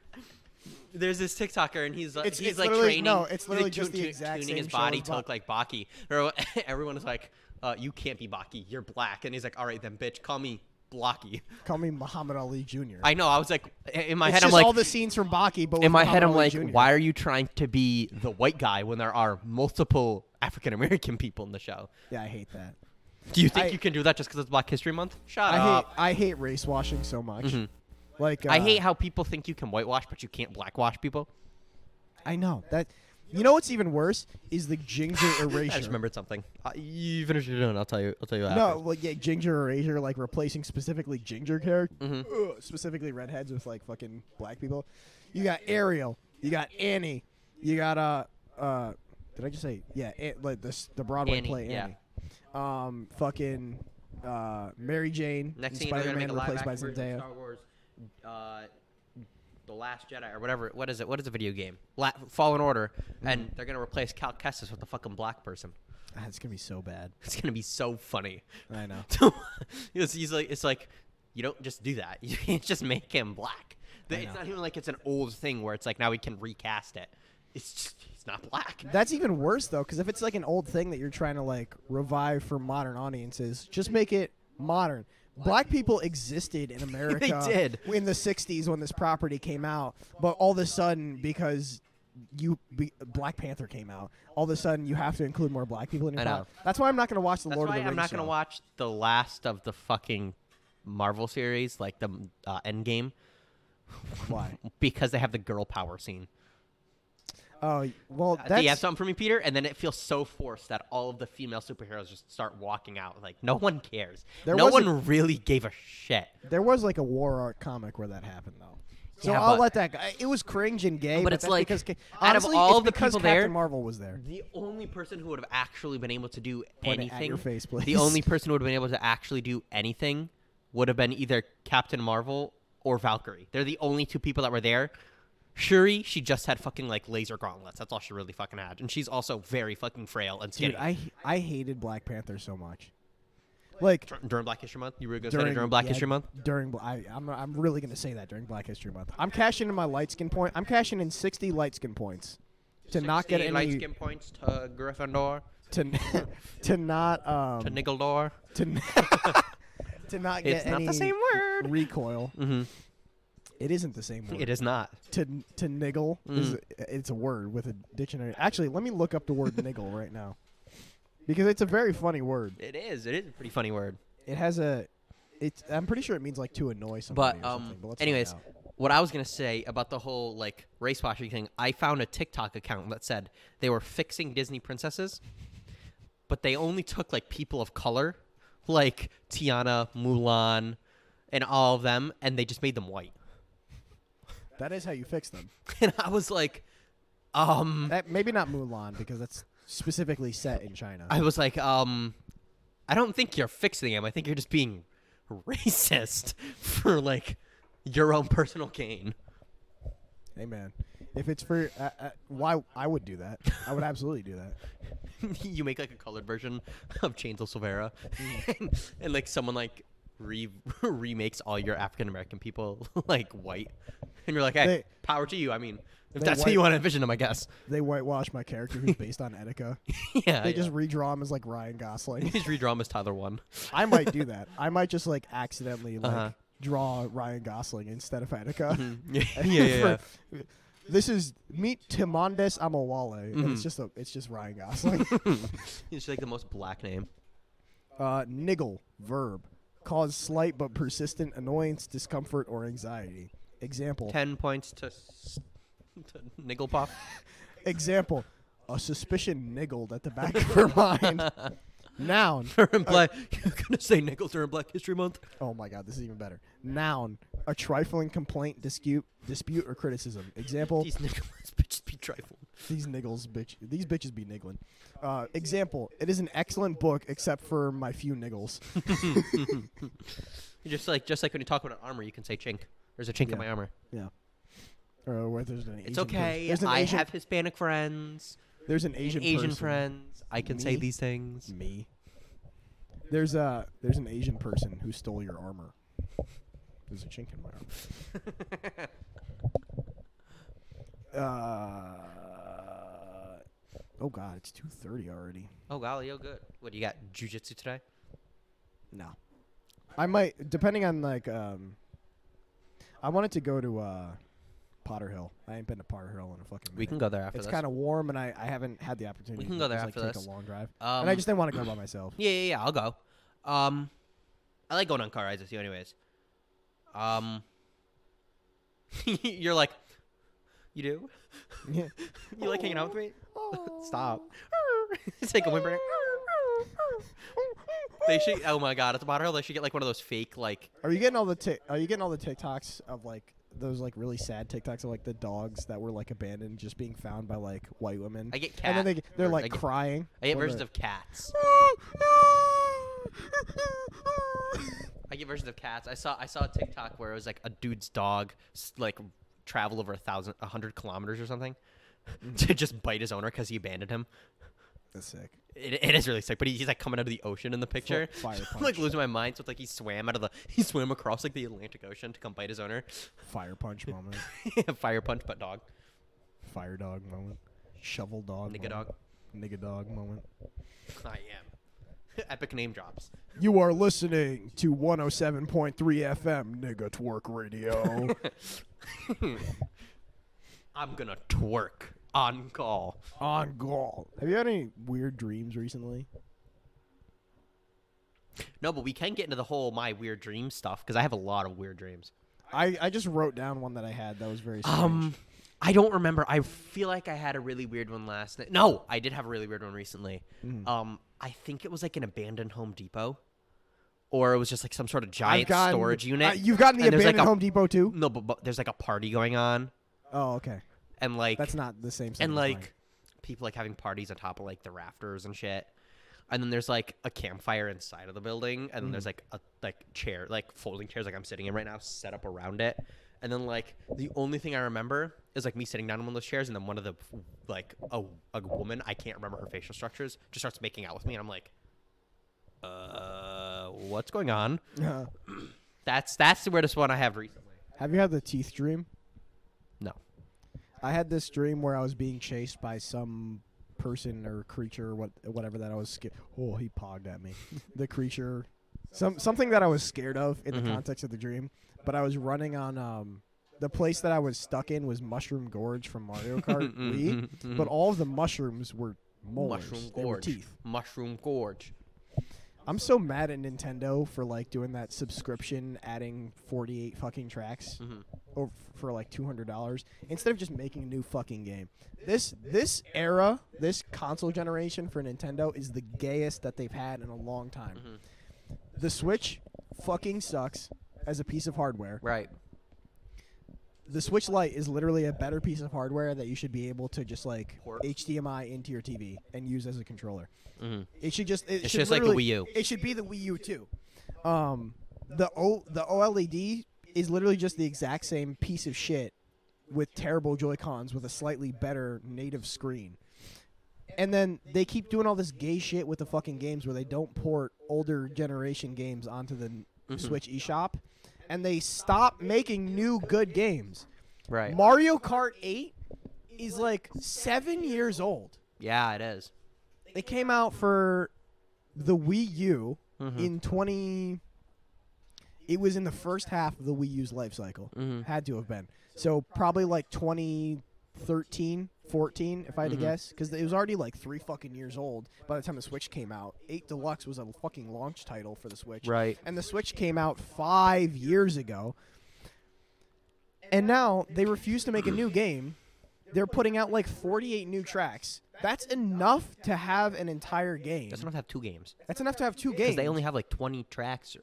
There's this TikToker and he's like It's- he's it's like literally- training. no, it's he's, literally like, just the exact tuning his same show body as to look like Baki. Or Everyone is like, uh, "You can't be Baki. You're black." And he's like, "All right, then, bitch, call me Blocky." Call me Muhammad Ali Jr. I know. I was like, in my it's head, I'm like, all the scenes from Baki, but in my head, I'm Ali like, Jr.. why are you trying to be the white guy when there are multiple African American people in the show? Yeah, I hate that. Do you think I- you can do that just because it's Black History Month? Shut I hate up. I hate race washing so much. Mhm. Like uh, I hate how people think you can whitewash, but you can't blackwash people. I know that. You know what's even worse is the ginger erasure. [LAUGHS] I just remembered something. Uh, you finish your doing. I'll tell you. I'll tell you. No, after. like yeah, ginger erasure, like replacing specifically ginger characters, Mhm. specifically redheads with like fucking black people. You got Ariel, you got Annie, you got uh uh. Did I just say yeah? An- like this the Broadway Annie, play yeah. Annie. Um, fucking uh, Mary Jane, Next thing you know, they're gonna make Spider-Man a live replaced by Zendaya. Star Wars, uh, the Last Jedi or whatever. What is it? What is a video game? La- Fallen Order, Mm-hmm. and they're gonna replace Cal Kestis with a fucking black person. Ah, it's gonna be so bad. [LAUGHS] It's gonna be so funny. I know. [LAUGHS] it's, he's like, it's like, you don't just do that. [LAUGHS] You can't just make him black. The- It's not even like it's an old thing where it's like now we can recast it. It's just he's not black. That's even worse though, because if it's like an old thing that you're trying to like revive for modern audiences, just make it modern. Black people existed in [LAUGHS] America they did. in the '60s when this property came out, but all of a sudden, because you be, Black Panther came out, all of a sudden you have to include more black people in your I plot. know. That's why I'm not going to watch the That's Lord why of the I'm Rings. not gonna show. watch the last of the fucking Marvel series, like the uh, Endgame, Why? [LAUGHS] because they have the girl power scene. Oh, well, Uh, Do you have something for me, Peter? And then it feels so forced that all of the female superheroes just start walking out. Like no one cares. There no was a- one really gave a shit. there was like a war art comic where that happened though. So Yeah, I'll but- let that. Go. It was cringe and gay, But but, it's like, because ca- out of honestly, all the people Captain there- Marvel was there. The only person who would have actually been able to do Point anything, your face, please. the only person who would have been able to actually do anything, would have been either Captain Marvel or Valkyrie. They're the only two people that were there Shuri, she just had fucking like laser gauntlets. That's all she really fucking had, and she's also very fucking frail and skinny. Dude, I I hated Black Panther so much. Like Dur- during Black History Month, you were gonna say that during Black yeah, History Month. During I, I'm I'm really gonna say that during Black History Month. I'm cashing in my light skin point. I'm cashing in 60 light skin points to not get any light skin points to Gryffindor, to [LAUGHS] to not um to Niggledor. to n- [LAUGHS] to not get It's not any the same word. recoil. Mm-hmm. It isn't the same word. It is not. To to niggle is Mm. it's a word with a dictionary. Actually, let me look up the word [LAUGHS] niggle right now. Because it's a very funny word. It is. It is a pretty funny word. It has a it's I'm pretty sure it means like to annoy somebody But um. But anyways, what I was gonna say about the whole like race washing thing, I found a TikTok account that said they were fixing Disney princesses, but they only took like people of color, like Tiana, Mulan, and all of them, and they just made them white. That is how you fix them. [LAUGHS] And I was like, um, That, maybe not Mulan because that's specifically set in China. I was like, um, I don't think you're fixing them. I think you're just being racist [LAUGHS] for like your own personal gain. hey man, if it's for uh, uh, why I would do that. I would absolutely do that. [LAUGHS] you make like a colored version of Chainsaw Silvera, Mm. and, and like someone like re- remakes all your African American people like white, and you're like, hey, They- power to you. I mean, if They that's how white- you want to envision him, I guess. They whitewash my character who's based on Etika. [LAUGHS] yeah, They yeah. just redraw him as like Ryan Gosling. [LAUGHS] just redraw him as Tyler one. I might do [LAUGHS] that. I might just like accidentally like Uh-huh. draw Ryan Gosling instead of Etika. yeah, yeah, yeah. yeah. This is meet Timondes Amawale, and Mhm. it's just a it's just Ryan Gosling. It's like the most black name. uh, niggle verb cause slight but persistent annoyance, discomfort, or anxiety. Example. Ten points to, s- to Nigglepuff. [LAUGHS] Example. A suspicion niggled at the back of her [LAUGHS] mind. Noun. [LAUGHS] During Black, you're gonna say Niggles during Black History Month. Oh my god, this is even better. Noun. A trifling complaint, dispute, dispute, or criticism. Example. These Niggles bitches be trifling. These niggles, bitch. These bitches be niggling. Uh, example. It is an excellent book, except for my few niggles. Just like just like when you talk about an armor, you can say chink. There's a chink in my armor. Yeah. Or where there's an Asian It's person- okay. There's an I Asian, have Hispanic friends, There's an Asian Asian person. friends. I can say Me? these things. Me. There's a there's an Asian person who stole your armor. There's a chink in my armor. [LAUGHS] Uh, oh god, it's two thirty already. Oh golly, oh good. What do you got? Jujitsu today? No. I might, depending on like, um, I wanted to go to uh, Potter Hill. I ain't been to Potter Hill in a fucking. We can go there after this. It's kind of warm, and I, I haven't had the opportunity. We can to go there just, after like, take this. a long drive, um, and I just didn't want to go by myself. [CLEARS THROAT] yeah, yeah, yeah. I'll go. Um, I like going on car rides with you, anyways. Um, [LAUGHS] you're like, you do? Yeah. [LAUGHS] You like hanging out with me? [LAUGHS] Stop. it's like a whimpering. They should. Oh my god, at the Hill, they should get like one of those fake like. Are you getting all the Are you getting all the TikToks of like those like really sad TikToks of like the dogs that were like abandoned, just being found by like white women? I get cat. and then they they're like I get, crying. I get versions of cats. [LAUGHS] I get versions of cats. I saw I saw a TikTok where it was like a dude's dog like travel over a thousand, a hundred kilometers or something [LAUGHS] to just bite his owner because he abandoned him. That's sick. It, it is really sick, but he, he's like coming out of the ocean in the picture. fire [LAUGHS] I'm like losing my mind. So it's like he swam out of the [LAUGHS] he swam across like the Atlantic Ocean to come bite his owner. Fire punch [LAUGHS] moment. Fire punch, but dog, Fire dog moment. Shovel dog. nigga moment. dog. Nigga dog moment. I am. Epic name drops. You are listening to 107.3 FM Nigga Twerk Radio. I'm gonna twerk on call. on call. Have you had any weird dreams recently? No, but we can get into the whole my weird dream stuff because I have a lot of weird dreams. I, I just wrote down one that I had that was very strange. Um, I don't remember. I feel like I had a really weird one last night. No, I did have a really weird one recently. Mhm. Um, I think it was like an abandoned Home Depot, or it was just like some sort of giant gotten- storage unit. Uh, you've gotten the and there's, like, abandoned a- Home Depot too? no, but, but there's like a party going on, Oh, okay. And like That's not the same. and like Mike. people like having parties on top of like the rafters and shit. And then there's like a campfire inside of the building, and then there's like a like chair, like folding chairs, like I'm sitting in right now, set up around it. And then like the only thing I remember is like me sitting down in one of those chairs, and then one of the like a, a woman I can't remember her facial structures just starts making out with me, and I'm like, uh, what's going on? [LAUGHS] That's that's the weirdest one I have recently. have you had the teeth dream? No. I had this dream where I was being chased by some person or creature, or what whatever that I was scared. Oh, he pogged at me. [LAUGHS] the creature, some something that I was scared of in Mhm. the context of the dream. But I was running on um, the place that I was stuck in was Mushroom Gorge from Mario [LAUGHS] Kart Wii, Mhm, but mhm. all of the mushrooms were molars. Mushroom They were Gorge. teeth. Mushroom Gorge. I'm so mad at Nintendo for like doing that subscription, adding 48 fucking tracks Mhm. or for like two hundred dollars instead of just making a new fucking game. This this era, this console generation for Nintendo is the gayest that they've had in a long time. Mhm. The Switch fucking sucks as a piece of hardware. Right. The Switch Lite is literally a better piece of hardware that you should be able to just like Port. HDMI into your TV and use as a controller. hmm It should just it It's should just like the Wii U. It should be the Wii U too. Um, the O the OLED is literally just the exact same piece of shit with terrible Joy Cons with a slightly better native screen. And then they keep doing all this gay shit with the fucking games where they don't port older generation games onto the Mhm. Switch eShop, and they stop making new good games. Right. Mario Kart 8 is like seven years old. yeah, it is. It came out for the Wii U Mhm. in 20 it was in the first half of the Wii U's life cycle. Mhm. Had to have been. So probably like 2013, 14 if I had Mhm. to guess cuz it was already like 3 fucking years old by the time the Switch came out. 8 Deluxe was a fucking launch title for the Switch. Right. And the Switch came out 5 years ago. And now they refuse to make a new game. They're putting out like 48 new tracks. That's enough to have an entire game. That's enough to have two games That's enough to have two because games. they only have like 20 tracks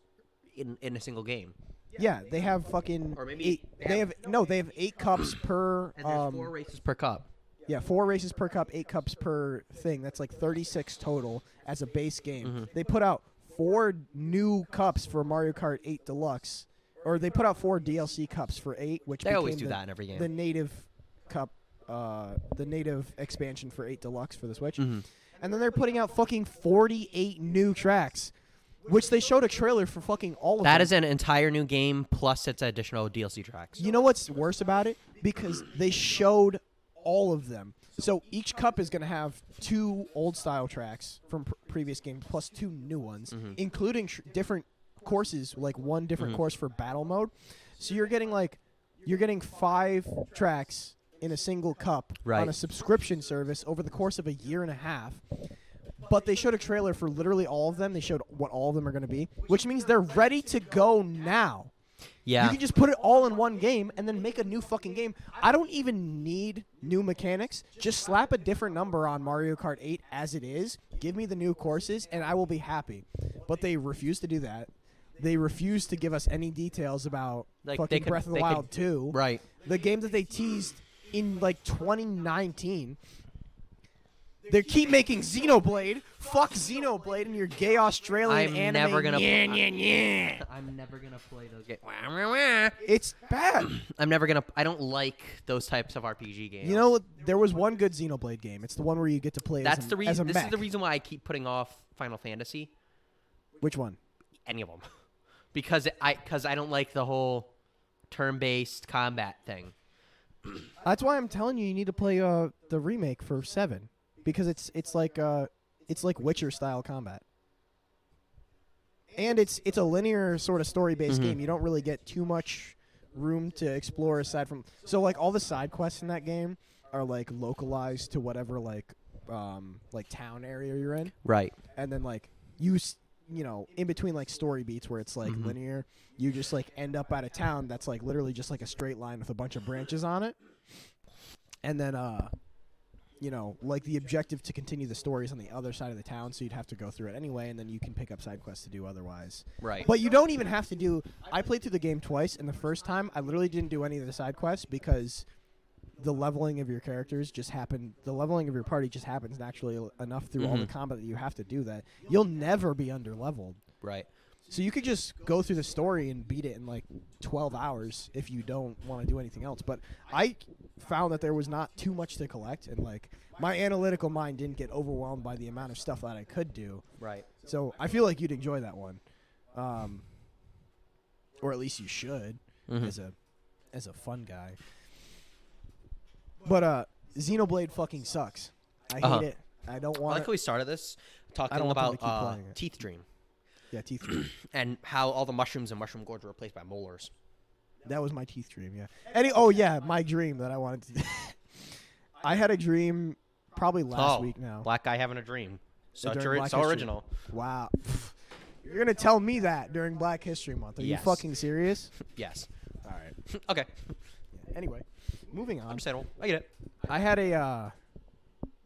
in in a single game. Yeah, they have fucking Or maybe eight. they have- no, they have eight cups per. And there's Um, four races per cup. yeah, four races per cup, eight cups per thing. That's like 36 total as a base game. Mhm. They put out four new cups for Mario Kart 8 Deluxe, or they put out four DLC cups for eight, which They always do the, that in every game. The native cup, uh, the native expansion for 8 Deluxe for the Switch. Mhm. And then they're putting out fucking 48 new tracks, which they showed a trailer for fucking all of That them. is an entire new game plus its additional DLC tracks. You know what's worse about it? Because they showed all of them. So each cup is going to have two old style tracks from pr- previous games plus two new ones, Mhm. including tr- different courses, like one different Mhm. course for battle mode. So you're getting like you're getting five tracks in a single cup on a subscription service over the course of a year and a half. But they showed a trailer for literally all of them. They showed what all of them are going to be, which means they're ready to go now. Yeah. You can just put it all in one game and then make a new fucking game. I don't even need new mechanics. Just slap a different number on Mario Kart 8 as it is. Give me the new courses and I will be happy. But they refuse to do that. They refuse to give us any details about Like, they fucking could- Breath of the they could- Wild 2. right. The game that they teased in like 2019. They keep making Xenoblade. Fuck Xenoblade and your gay Australian I'm anime. never gonna- Yeah, yeah, yeah. [LAUGHS] I'm never gonna play those games. It's bad. [CLEARS THROAT] I'm never gonna. I don't like those types of RPG games. You know, what? there was one good Xenoblade game. It's the one where you get to play that's as a, the reason. This mech. is the reason why I keep putting off Final Fantasy. Which one? Any of them, [LAUGHS] because I because I don't like the whole turn-based combat thing. That's why I'm telling you, you need to play uh, the remake for seven because it's it's like uh, it's like Witcher style combat, and it's it's a linear sort of story based Mhm. game. You don't really get too much room to explore aside from so like all the side quests in that game are like localized to whatever like um like town area you're in. Right. and then like you s- you know in between like story beats where it's like Mhm. linear you just like end up at a town that's like literally just like a straight line with a bunch of branches on it and then uh you know like the objective to continue the story is on the other side of the town so you'd have to go through it anyway and then you can pick up side quests to do otherwise Right. but you don't even have to do i played through the game twice and the first time i literally didn't do any of the side quests because the leveling of your characters just happened. the leveling of your party just happens naturally enough through all the Mhm. combat that you have to do that you'll never be under leveled right. So you could just go through the story and beat it in like 12 hours if you don't want to do anything else. But I found that there was not too much to collect, and like my analytical mind didn't get overwhelmed by the amount of stuff that I could do. Right. So I feel like you'd enjoy that one, um, or at least you should Mhm. as a as a fun guy. But uh, Xenoblade fucking sucks. I hate Uh-huh. it. I don't want. I like how we started this talking don't want them to about uh. Teeth Dream yeah, teeth. [CLEARS THROAT] Dream. and how all the mushrooms and Mushroom Gorge were replaced by molars. that was my teeth dream. Yeah. Any. Oh yeah, my dream that I wanted to. [LAUGHS] I had a dream probably last oh, week now. Black guy having a dream. Such during so History. original. Wow. [LAUGHS] You're gonna tell me that during Black History Month? Are Yes. you fucking serious? [LAUGHS] Yes. All right. okay. Anyway, moving on. Understandable. I get it. I had a uh,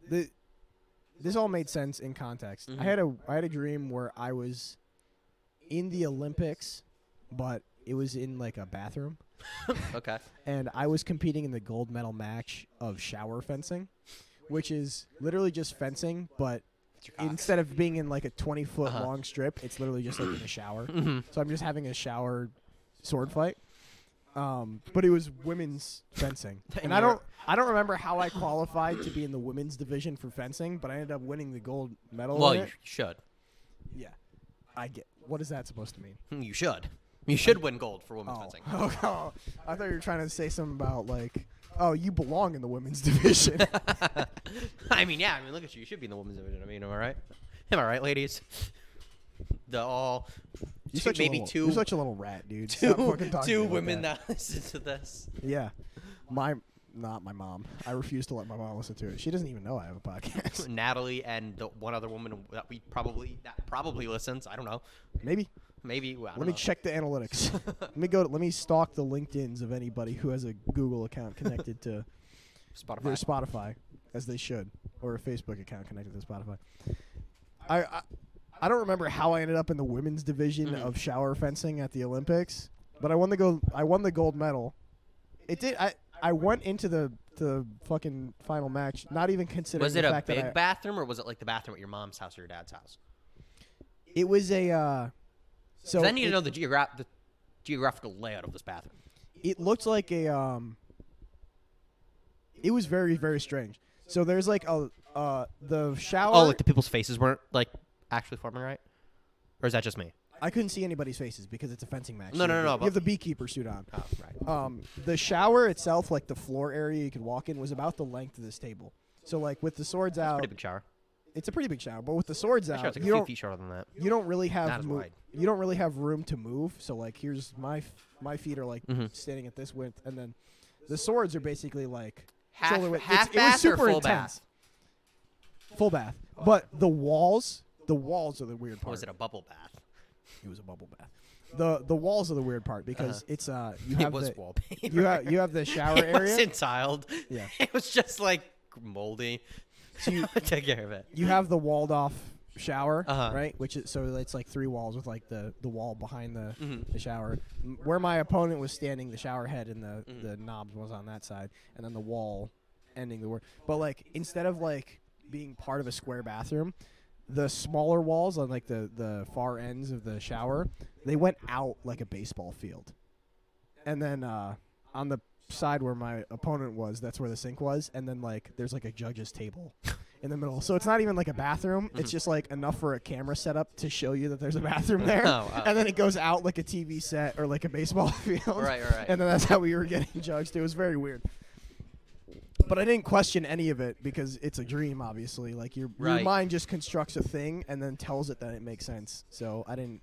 the this all made sense in context. Mhm. I had a I had a dream where I was in the Olympics, but it was in like a bathroom, [LAUGHS] Okay. and I was competing in the gold medal match of shower fencing, which is literally just fencing, but It's your cock. instead of being in like a 20 foot Uh-huh. long strip, it's literally just like in a shower. [LAUGHS] Mhm. So I'm just having a shower sword fight. Um, but it was women's fencing, And [LAUGHS] and I don't, I don't remember how I qualified to be in the women's division for fencing, but I ended up winning the gold medal. Well, in you it. should. yeah, I get. What is that supposed to mean? Hmm, You should. You should win gold for women's Oh. fencing. [LAUGHS] oh, I thought you were trying to say something about like, oh, you belong in the women's [LAUGHS] division. [LAUGHS] I mean, yeah. I mean, look at you. You should be in the women's division. I mean, am I right? Am I right, ladies? The all You're two- such a maybe little, two You're such a little rat, dude. two, Stop fucking talking to two like women that. that listen to this. Yeah, my, not my mom. I refuse to let my mom listen to it. She doesn't even know I have a podcast. [LAUGHS] Natalie and the one other woman that we probably that probably listens. I don't know. Maybe. Maybe. well, Let me know. check the analytics. [LAUGHS] let me go. To, let me stalk the LinkedIn's of anybody who has a Google account connected to Spotify. their Spotify, as they should, or a Facebook account connected to Spotify. I I, I don't remember how I ended up in the women's division Mhm. of shower fencing at the Olympics, but I won the gold. I won the gold medal. It did. I I went into the the fucking final match, not even considering was the it a fact that big I- bathroom or was it like the bathroom at your mom's house or your dad's house? It was a. Uh, so I need it, to know the, geogra- the geographical layout of this bathroom. it looked like a um it was very very strange so there's like a uh the shower Oh, like the people's faces weren't like actually forming right, or is that just me? I couldn't see anybody's faces because it's a fencing match No, no, have no, you have the beekeeper suit on Oh, right. um the shower itself like the floor area you could walk in was about the length of this table so like with the swords out Pretty big shower. it's a pretty big shower but with the swords out like a you few don't feet shorter than that. you don't really have mo- you don't really have room to move so like here's my f- my feet are like Mhm. standing at this width and then the swords are basically like Half, shoulder width. half It's- it was super intense. bath? Full bath. But the walls, the walls are the weird Or part. was it a bubble bath? It was a bubble bath. The the walls are the weird part because it's uh you Uh-huh. [LAUGHS] It have was the wallpaper. [LAUGHS] you have you have the [LAUGHS] shower it area. wasn't tiled. Yeah. It was just like moldy. So you, Take care of it. you have the walled off shower, Uh-huh. right? Which is so it's like three walls with like the the wall behind the Mhm. the shower. M- Where my opponent was standing, the shower head and the Mhm. the knobs was on that side, and then the wall ending the work. But like instead of like being part of a square bathroom, the smaller walls on like the the far ends of the shower, they went out like a baseball field. And then uh, on the side where my opponent was, that's where the sink was, and then like there's like a judge's table [LAUGHS] in the middle. So it's not even like a bathroom. It's Mhm. just like enough for a camera setup to show you that there's a bathroom [LAUGHS] there. Oh, oh. And then it goes out like a TV set or like a baseball [LAUGHS] field. Right, right. And then that's how we were getting judged. It was very weird. But I didn't question any of it because it's a dream, obviously. Like your your Right. mind just constructs a thing and then tells it that it makes sense. So I didn't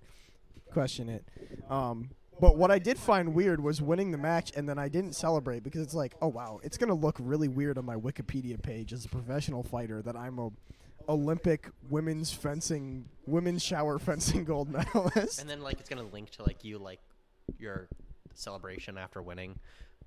question it. Um, but what I did find weird was winning the match and then I didn't celebrate because it's like, oh wow, it's gonna look really weird on my Wikipedia page as a professional fighter that I'm a Olympic women's fencing, women's shower [LAUGHS] fencing gold medalist. And then like it's gonna link to like you like your celebration after winning.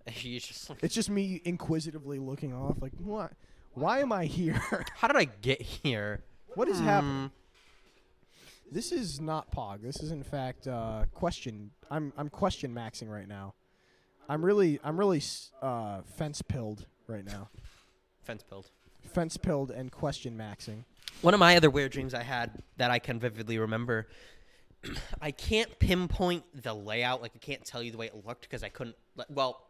[LAUGHS] You just like, It's just me inquisitively looking off, like, what? Why am I here? [LAUGHS] how did I get here? what is happening? Hmm. This is not Pog. This is in fact uh, question. I'm I'm question maxing right now. I'm really I'm really uh, fence pilled right now. [LAUGHS] Fence build. Fence pilled and question maxing. One of my other weird dreams I had that I can vividly remember [CLEARS THROAT] I can't pinpoint the layout. Like I can't tell you the way it looked because I couldn't. Well,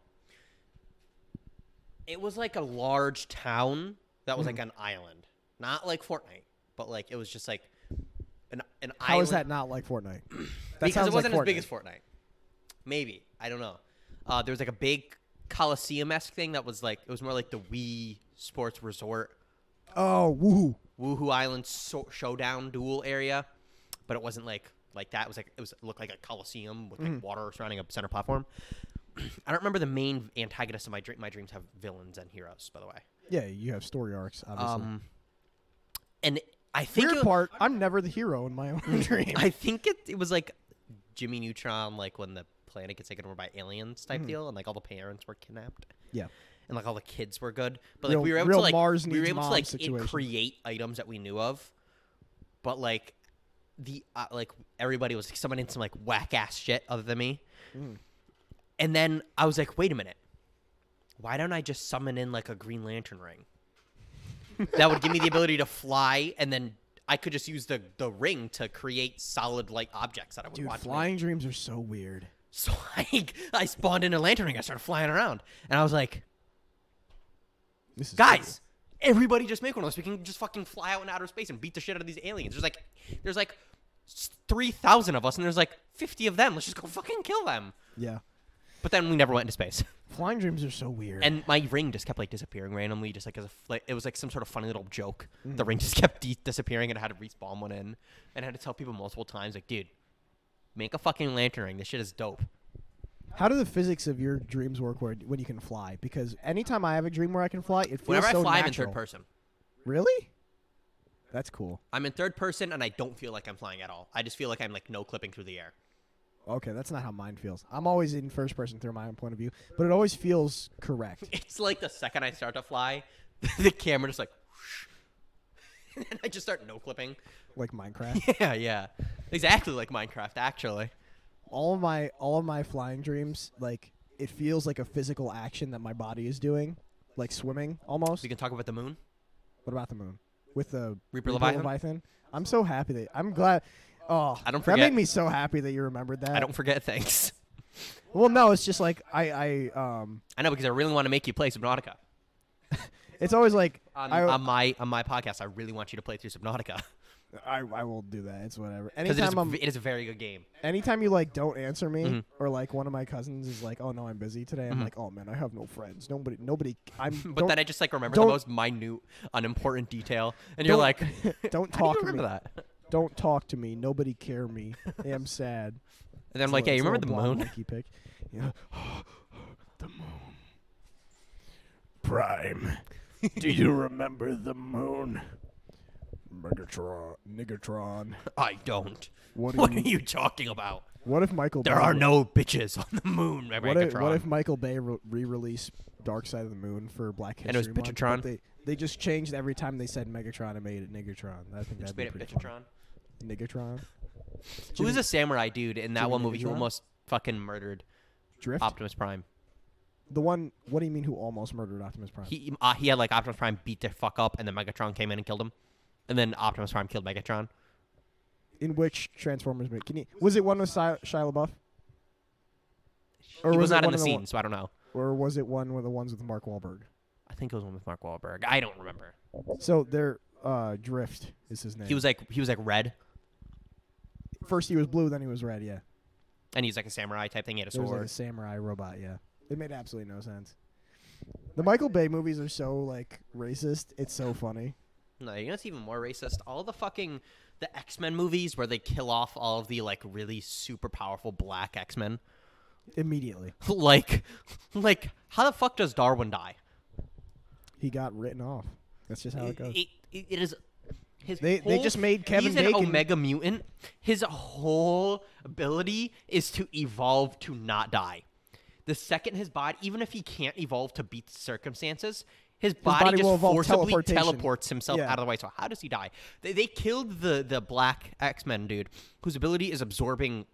it was like a large town that was like an island, not like Fortnite, but like it was just like an an How island. is that not like Fortnite? [CLEARS THROAT] That because sounds it wasn't like as big as Fortnite. Maybe I don't know. Uh, there was like a big Coliseum esque thing that was like it was more like the Wii Sports Resort Oh, woohoo! Wuhu Island so- showdown duel area, but it wasn't like like that. It was like it was it looked like a coliseum with like Mm. water surrounding a center platform. [CLEARS THROAT] I don't remember the main antagonists of my dream. My dreams have villains and heroes, by the way. Yeah, you have story arcs, obviously. Um, and I think Weird it, part, I'm never the hero in my [LAUGHS] own dream. [LAUGHS] I think it it was like Jimmy Neutron, like when the planet gets taken over by aliens type Mm-hmm. deal, and like all the parents were kidnapped. yeah. and like all the kids were good. But like Real- we were able to like Mars we were able to like it- create items that we knew of. But like the uh, like everybody was someone summoning some like whack ass shit other than me. Mm. And then I was like, wait a minute. Why don't I just summon in like a Green Lantern ring? that would give me the ability to fly, and then I could just use the the ring to create solid like objects that I would Dude, want. to make. flying dreams are so weird. So [LAUGHS] I, I spawned in a lantern ring. I started flying around, and I was like, This is guys, everybody just make one of those. We can just fucking fly out in outer space and beat the shit out of these aliens. There's like, there's like three thousand of us, and there's like fifty of them. Let's just go fucking kill them. Yeah. But then we never went into space, [LAUGHS] Flying dreams are so weird. and my ring just kept like disappearing randomly, just like as a fl- it was like some sort of funny little joke. Mm. The ring just [LAUGHS] kept de- disappearing, and I had to respawn one in, and I had to tell people multiple times, like, dude, make a fucking lantern ring. This shit is dope. How do the physics of your dreams work where, when you can fly? Because anytime I have a dream where I can fly, it feels Whenever so I fly, I'm in third person. Really? That's cool. I'm in third person, and I don't feel like I'm flying at all. I just feel like I'm like no clipping through the air. Okay, that's not how mine feels. I'm always in first person through my own point of view, but it always feels correct. [LAUGHS] It's like the second I start to fly, [LAUGHS] the camera just like, whoosh, [LAUGHS] and I just start no clipping. like Minecraft. Yeah, yeah, exactly like Minecraft. Actually, all of my all of my flying dreams, like it feels like a physical action that my body is doing, like swimming almost. we can talk about the moon. What about the moon? With the Reaper Reaper Leviathan? I'm so happy that I'm glad. Oh, I don't That made me so happy that you remembered that. I don't forget things. [LAUGHS] Well, no, it's just like I, I, um, I know because I really want to make you play Subnautica [LAUGHS] it's always like on, I, on my on my podcast. I really want you to play through Subnautica [LAUGHS] I, I will do that. It's whatever. because it, is Anytime I'm, it is a very good game. anytime you like don't answer me, Mhm. or like one of my cousins is like, "Oh no, I'm busy today." I'm Mhm. like, "Oh man, I have no friends. Nobody, nobody. I'm." But then I just like remember the most minute, unimportant detail, and you're like, don't How do you talk to me. remember that? Don't talk to me. Nobody care me. I am [LAUGHS] sad. And then I'm like, hey, you remember the moon? Monkey pic. [LAUGHS] Yeah. [GASPS] the moon. Prime. [LAUGHS] Do you remember the moon? Megatron, Nigatron. I don't. What, What are you talking about? What if Michael? There Bay are re- no bitches on the moon, What if, Megatron. what if Michael Bay re- re-released Dark Side of the Moon for Black History And it was Month, but Bitchatron? They, they just changed every time they said Megatron and made it Nigatron. I think Just that'd be made it pretty Bitchatron? Nigatron. Who was Jimmy a samurai dude in that Jimmy one movie who Neutron? almost fucking murdered Drift? Optimus Prime? the one. What do you mean? Who almost murdered Optimus Prime? He uh, he had like Optimus Prime beat the fuck up, and then Megatron came in and killed him, and then Optimus Prime killed Megatron. In which Transformers movie? Can you? Was it one with Shia, Shia LaBeouf? Or he was it not in one the of scene, one- so I don't know. or was it one with the ones with Mark Wahlberg? I think it was one with Mark Wahlberg. I don't remember. So they're uh, Drift is his name. He was like he was like red, first he was blue, then he was red. Yeah, and he's like a samurai type thing. He had a there was like sword. a samurai robot. Yeah, it made absolutely no sense. The Michael Bay movies are so like racist. It's so funny. No, you know what's even more racist? All the fucking the X Men movies where they kill off all of the like really super powerful black X Men. Immediately, [LAUGHS] like, like how the fuck does Darwin die? he got written off. That's just how it goes. It, it, it is. His They- they just made Kevin He's an Omega mutant. His whole ability is to evolve to not die. The second his body, even if he can't evolve to beat the circumstances, his body, body just forcibly teleports himself Yeah. out of the way. So how does he die? They, they killed the the black X Men dude, whose ability is absorbing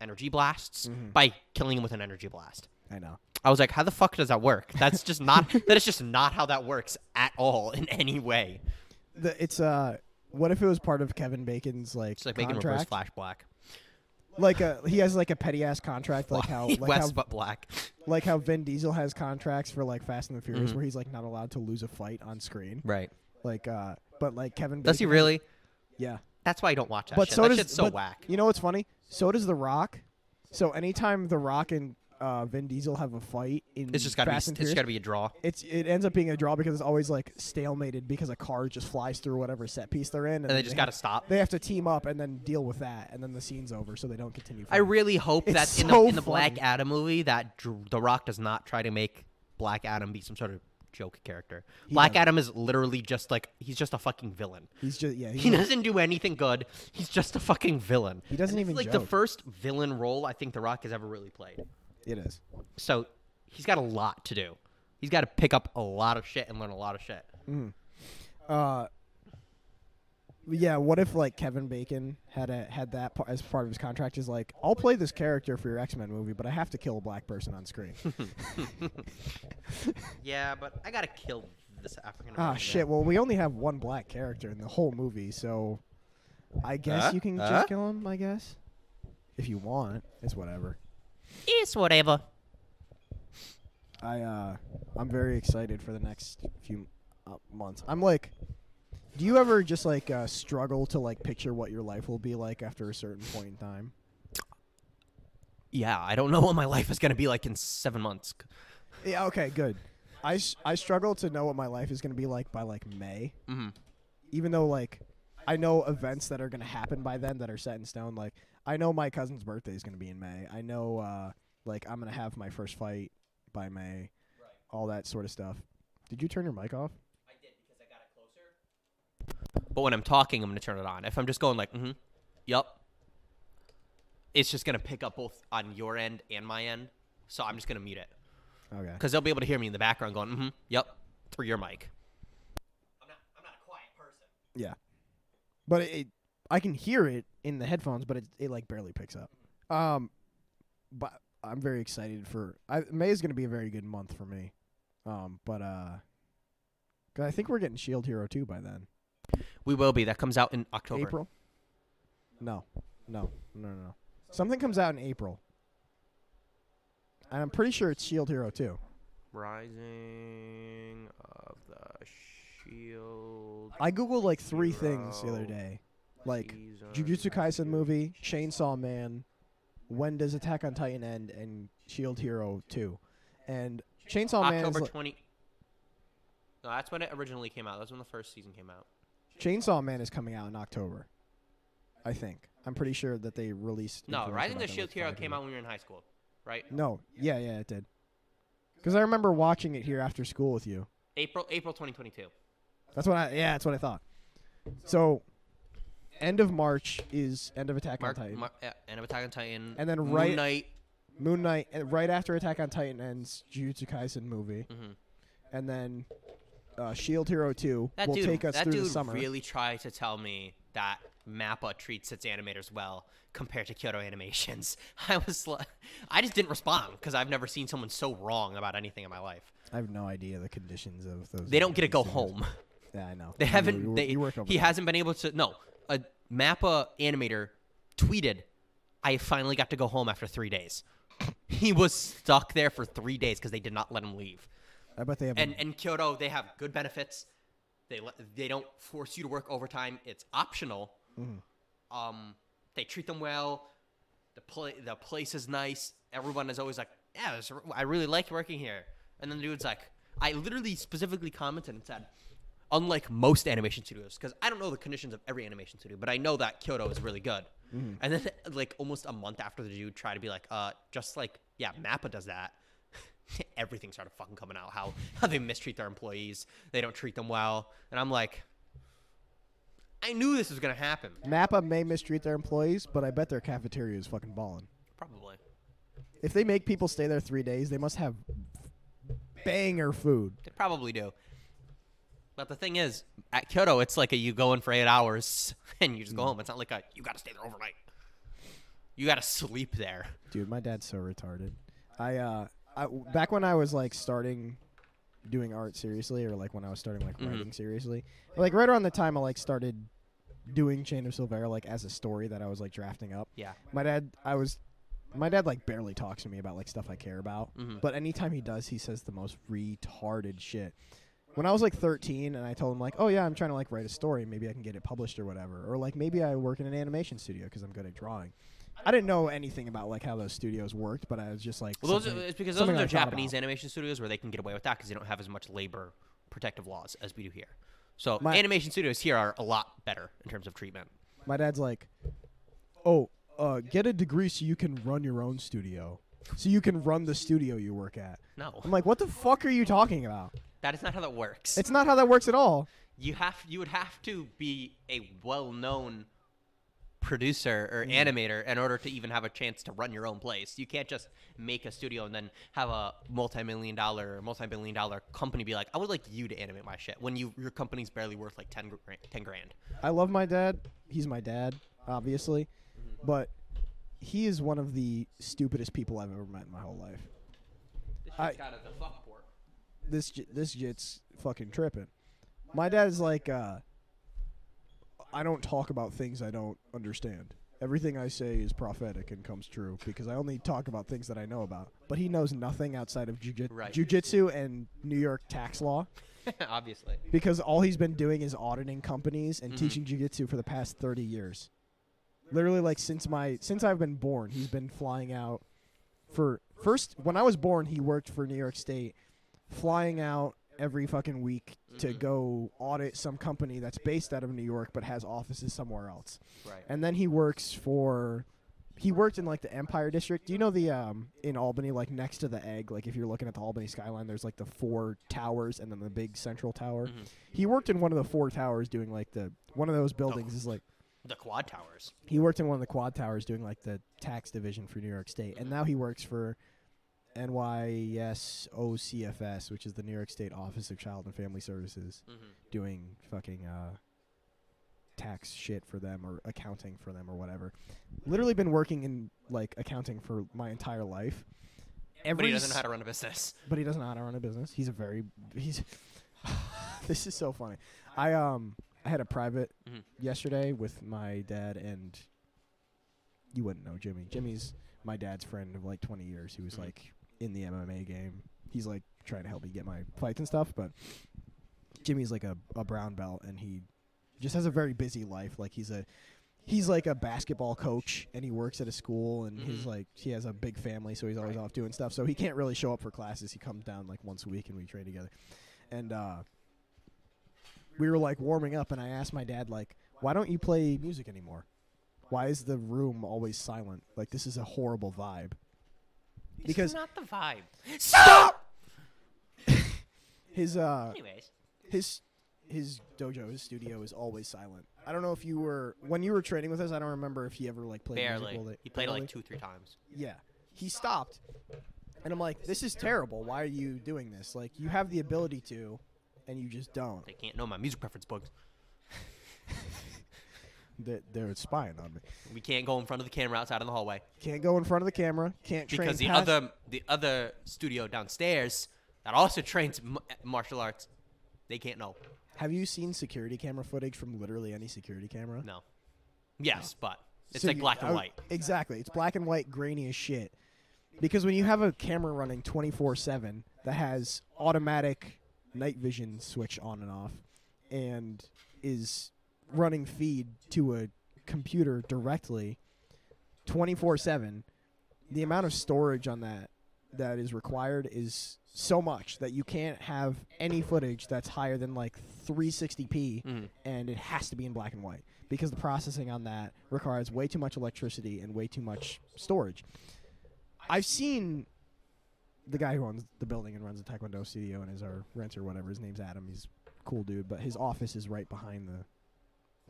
energy blasts Mm-hmm. by killing him with an energy blast. I know. I was like, how the fuck does that work? That's just not. [LAUGHS] that is just not how that works at all in any way. The, it's uh, what if it was part of Kevin Bacon's like It's like making reverse contract? Flash Black. like a he has like a petty ass contract, like how [LAUGHS] like West how but black. like how Vin Diesel has contracts for like Fast and the Furious, Mhm. where he's like not allowed to lose a fight on screen. Right. Like, uh, but like Kevin. Does he Bacon- really? Yeah. That's why I don't watch that But shit. so that does- shit's so but- whack. You know what's funny? So does The Rock. So anytime The Rock and uh, Vin Diesel have a fight in It's just gotta Fast be. and It's Furious, gotta be a draw. it's it ends up being a draw because it's always like stalemated because a car just flies through whatever set piece they're in, and, they just gotta stop. They have to team up and then deal with that, and then the scene's over, so they don't continue. I fighting. really hope It's that in so the in the Black funny. Adam movie that Dr- The Rock does not try to make Black Adam be some sort of joke character. Black doesn't. Adam is literally just like he's just a fucking villain. He's just yeah. He doesn't do anything good. He's just a fucking villain. He doesn't And it's even like the joke. first villain role I think The Rock has ever really played. It is. So he's got a lot to do. He's got to pick up a lot of shit and learn a lot of shit. Uh, yeah. What if like Kevin Bacon had a had that as part of his contract? Is like, I'll play this character for your X Men movie, but I have to kill a black person on screen. [LAUGHS] Yeah, but I gotta kill this African. ah, shit. Well, we only have one black character in the whole movie, so I guess Huh? you can Huh? just kill him. I guess if you want, it's whatever. It's whatever. I uh, I'm very excited for the next few uh, months. I'm like, do you ever just like uh, struggle to like picture what your life will be like after a certain point in time? Yeah, I don't know what my life is gonna be like in seven months. Yeah. Okay. Good. I s- I struggle to know what my life is gonna be like by like May, hmm even though like I know events that are gonna happen by then that are set in stone. Like I know my cousin's birthday is gonna be in May. I know uh, like I'm gonna have my first fight by May. All that sort of stuff. Did you turn your mic off? I did because I got it closer. But when I'm talking, I'm gonna turn it on. If I'm just going like, mm-hmm, yup, it's just gonna pick up both on your end and my end. So I'm just gonna mute it Okay. because they'll be able to hear me in the background going, mm-hmm, yup, through your mic. I'm not. I'm not a quiet person. Yeah, but it, I can hear it in the headphones, but it it like barely picks up. Um, but I'm very excited for I, May is going to be a very good month for me. Um, but uh, 'cause I think we're getting Shield Hero 2 by then. We will be. That comes out in October. April? No, no, no, no, no. Something comes out in April, and I'm pretty sure it's Shield Hero 2. Rising of the Shield. I googled like three things the other day, like Jujutsu Kaisen movie, Chainsaw Man, when does Attack on Titan end, and Shield Hero 2. And Chainsaw Man is October li- twenty. No, that's when it originally came out. That's when the first season came out. Chainsaw Man is coming out in October. I think. I'm pretty sure that they released. No, information Rising the Shield Hero came out when we were in high school, right? No, yeah, yeah, it did. Because I remember watching it here after school with you. April April 2022. That's what I. Yeah, that's what I thought. So, end of March is end of Attack Mark, on Titan. Mar- yeah, end of Attack on Titan. And then Moon right- Knight. Moon Knight. And right after Attack on Titan ends, Jujutsu Kaisen movie, hmm and then uh, Shield Hero 2 That will dude, take us that through dude the summer. really tried to tell me that Mappa treats its animators well compared to Kyoto Animations. [LAUGHS] I was like, I just didn't respond because I've never seen someone so wrong about anything in my life. I have no idea the conditions of those. They don't get to go home. Yeah, I know. They haven't. You, they, you work he there. hasn't been able to. No, a Mappa animator tweeted, "I finally got to go home after three days." he was stuck there for three days because they did not let him leave. I bet they have. And and Kyoto, they have good benefits. They let, they don't force you to work overtime. It's optional. Mm-hmm. Um, they treat them well. The play the place is nice. Everyone is always like, "Yeah, I really like working here." And then the dude's like, I literally specifically commented and said, unlike most animation studios, because I don't know the conditions of every animation studio, but I know that Kyoto is really good. Mm-hmm. And then, [LAUGHS] like, almost a month after the dude tried to be like, uh, just like, yeah, Mappa does that. [LAUGHS] Everything started fucking coming out. How how they mistreat their employees. They don't treat them well. And I'm like, I knew this was gonna happen. Mappa may mistreat their employees, but I bet their cafeteria is fucking balling. Probably. If they make people stay there three days, they must have banger food. They probably do. But the thing is, at Kyoto, it's like a you go in for eight hours [LAUGHS] and you just go home. It's not like a you got to stay there overnight. You got to sleep there. Dude, my dad's so retarded. I uh, I, back when I was like starting doing art seriously, or like when I was starting like Mhm. writing seriously, like right around the time I like started doing Chain of Silvera like as a story that I was like drafting up. Yeah. My dad, I was, my dad like barely talks to me about like stuff I care about. Mhm. But anytime he does, he says the most retarded shit. When I was like 13 and I told him like, "Oh yeah, I'm trying to like write a story, maybe I can get it published or whatever." Or like maybe I work in an animation studio cuz I'm good at drawing. I didn't know anything about like how those studios worked, but I was just like Well, those are, it's because those are I the thought Japanese animation studios where they can get away with that because they don't have as much labor protective laws as we do here. So My- animation studios here are a lot better in terms of treatment. My dad's like, "Oh, uh, get a degree so you can run your own studio. So you can run the studio you work at." No, I'm like, "What the fuck are you talking about?" That is not how that works. It's not how that works at all. you have you would have to be a well-known producer or Mm. animator in order to even have a chance to run your own place. You can't just make a studio and then have a multi-million dollar, or multi-billion dollar company be like, "I would like you to animate my shit." When you your company's barely worth like 10 grand. 10 grand. I love my dad. He's my dad, obviously, Mm-hmm. but he is one of the stupidest people I've ever met in my whole life. This I- shit's kind of the fuck. This this jit's fucking tripping. My dad is like, uh, I don't talk about things I don't understand. Everything I say is prophetic and comes true because I only talk about things that I know about. But he knows nothing outside of jiu- Right. jujitsu and New York tax law [LAUGHS] Obviously. because all he's been doing is auditing companies and Mhm. teaching jiu-jitsu for the past 30 years. Literally like since my since I've been born, he's been flying out for first when I was born, he worked for New York State flying out every fucking week to Mhm. go audit some company that's based out of New York but has offices somewhere else. Right. And then he works for he worked in like the Empire District. Do you know the um in Albany, like next to the egg, like if you're looking at the Albany skyline, there's like the four towers and then the big central tower. Mhm. He worked in one of the four towers doing like the one of those buildings is like The quad towers. he worked in one of the quad towers doing like the tax division for New York State, and now he works for NYSOCFS, which is the New York State Office of Child and Family Services, Mm-hmm. doing fucking uh, tax shit for them or accounting for them or whatever. Literally been working in like accounting for my entire life. Every But he doesn't know how to run a business. but he doesn't know how to run a business. He's a very he's. [LAUGHS] this is so funny. I um I had a private Mhm. yesterday with my dad and you wouldn't know Jimmy. Jimmy's my dad's friend of like 20 years. He was Mhm. like in the MMA game. He's like trying to help me get my fights and stuff, but Jimmy's like a, a brown belt and he just has a very busy life. Like he's a he's like a basketball coach and he works at a school and he's Mhm. like he has a big family so he's always Right. off doing stuff. So he can't really show up for classes. He comes down like once a week and we train together. And uh we were like warming up and I asked my dad like, "Why don't you play music anymore? Why is the room always silent? Like this is a horrible vibe." Because not the vibe. Stop. his uh Anyways. his his dojo, his studio is always silent. I don't know if you were when you were training with us. I don't remember if he ever like played Barely. He played it barely? like two, three times. Yeah, he stopped, and I'm like, "This is terrible. Why are you doing this? Like, you have the ability to, and you just don't." They can't know my music preference books. [LAUGHS] They- They're spying on me. We can't go in front of the camera outside in the hallway Can't go in front of the camera. Can't train because the past- other the other studio downstairs that also trains m- martial arts, they can't know. Have you seen security camera footage from literally any security camera? No. Yes, but it's So like you- black and I- white. Exactly. It's black and white, grainy as shit. Because when you have a camera running 24 7 that has automatic night vision switch on and off and is running feed to a computer directly 24 7, the amount of storage on that that is required is so much that you can't have any footage that's higher than like 360p Mhm. and it has to be in black and white because the processing on that requires way too much electricity and way too much storage. I've seen the guy who owns the building and runs the Taekwondo studio and is our renter, or whatever. His name's Adam. He's a cool dude, but his office is right behind the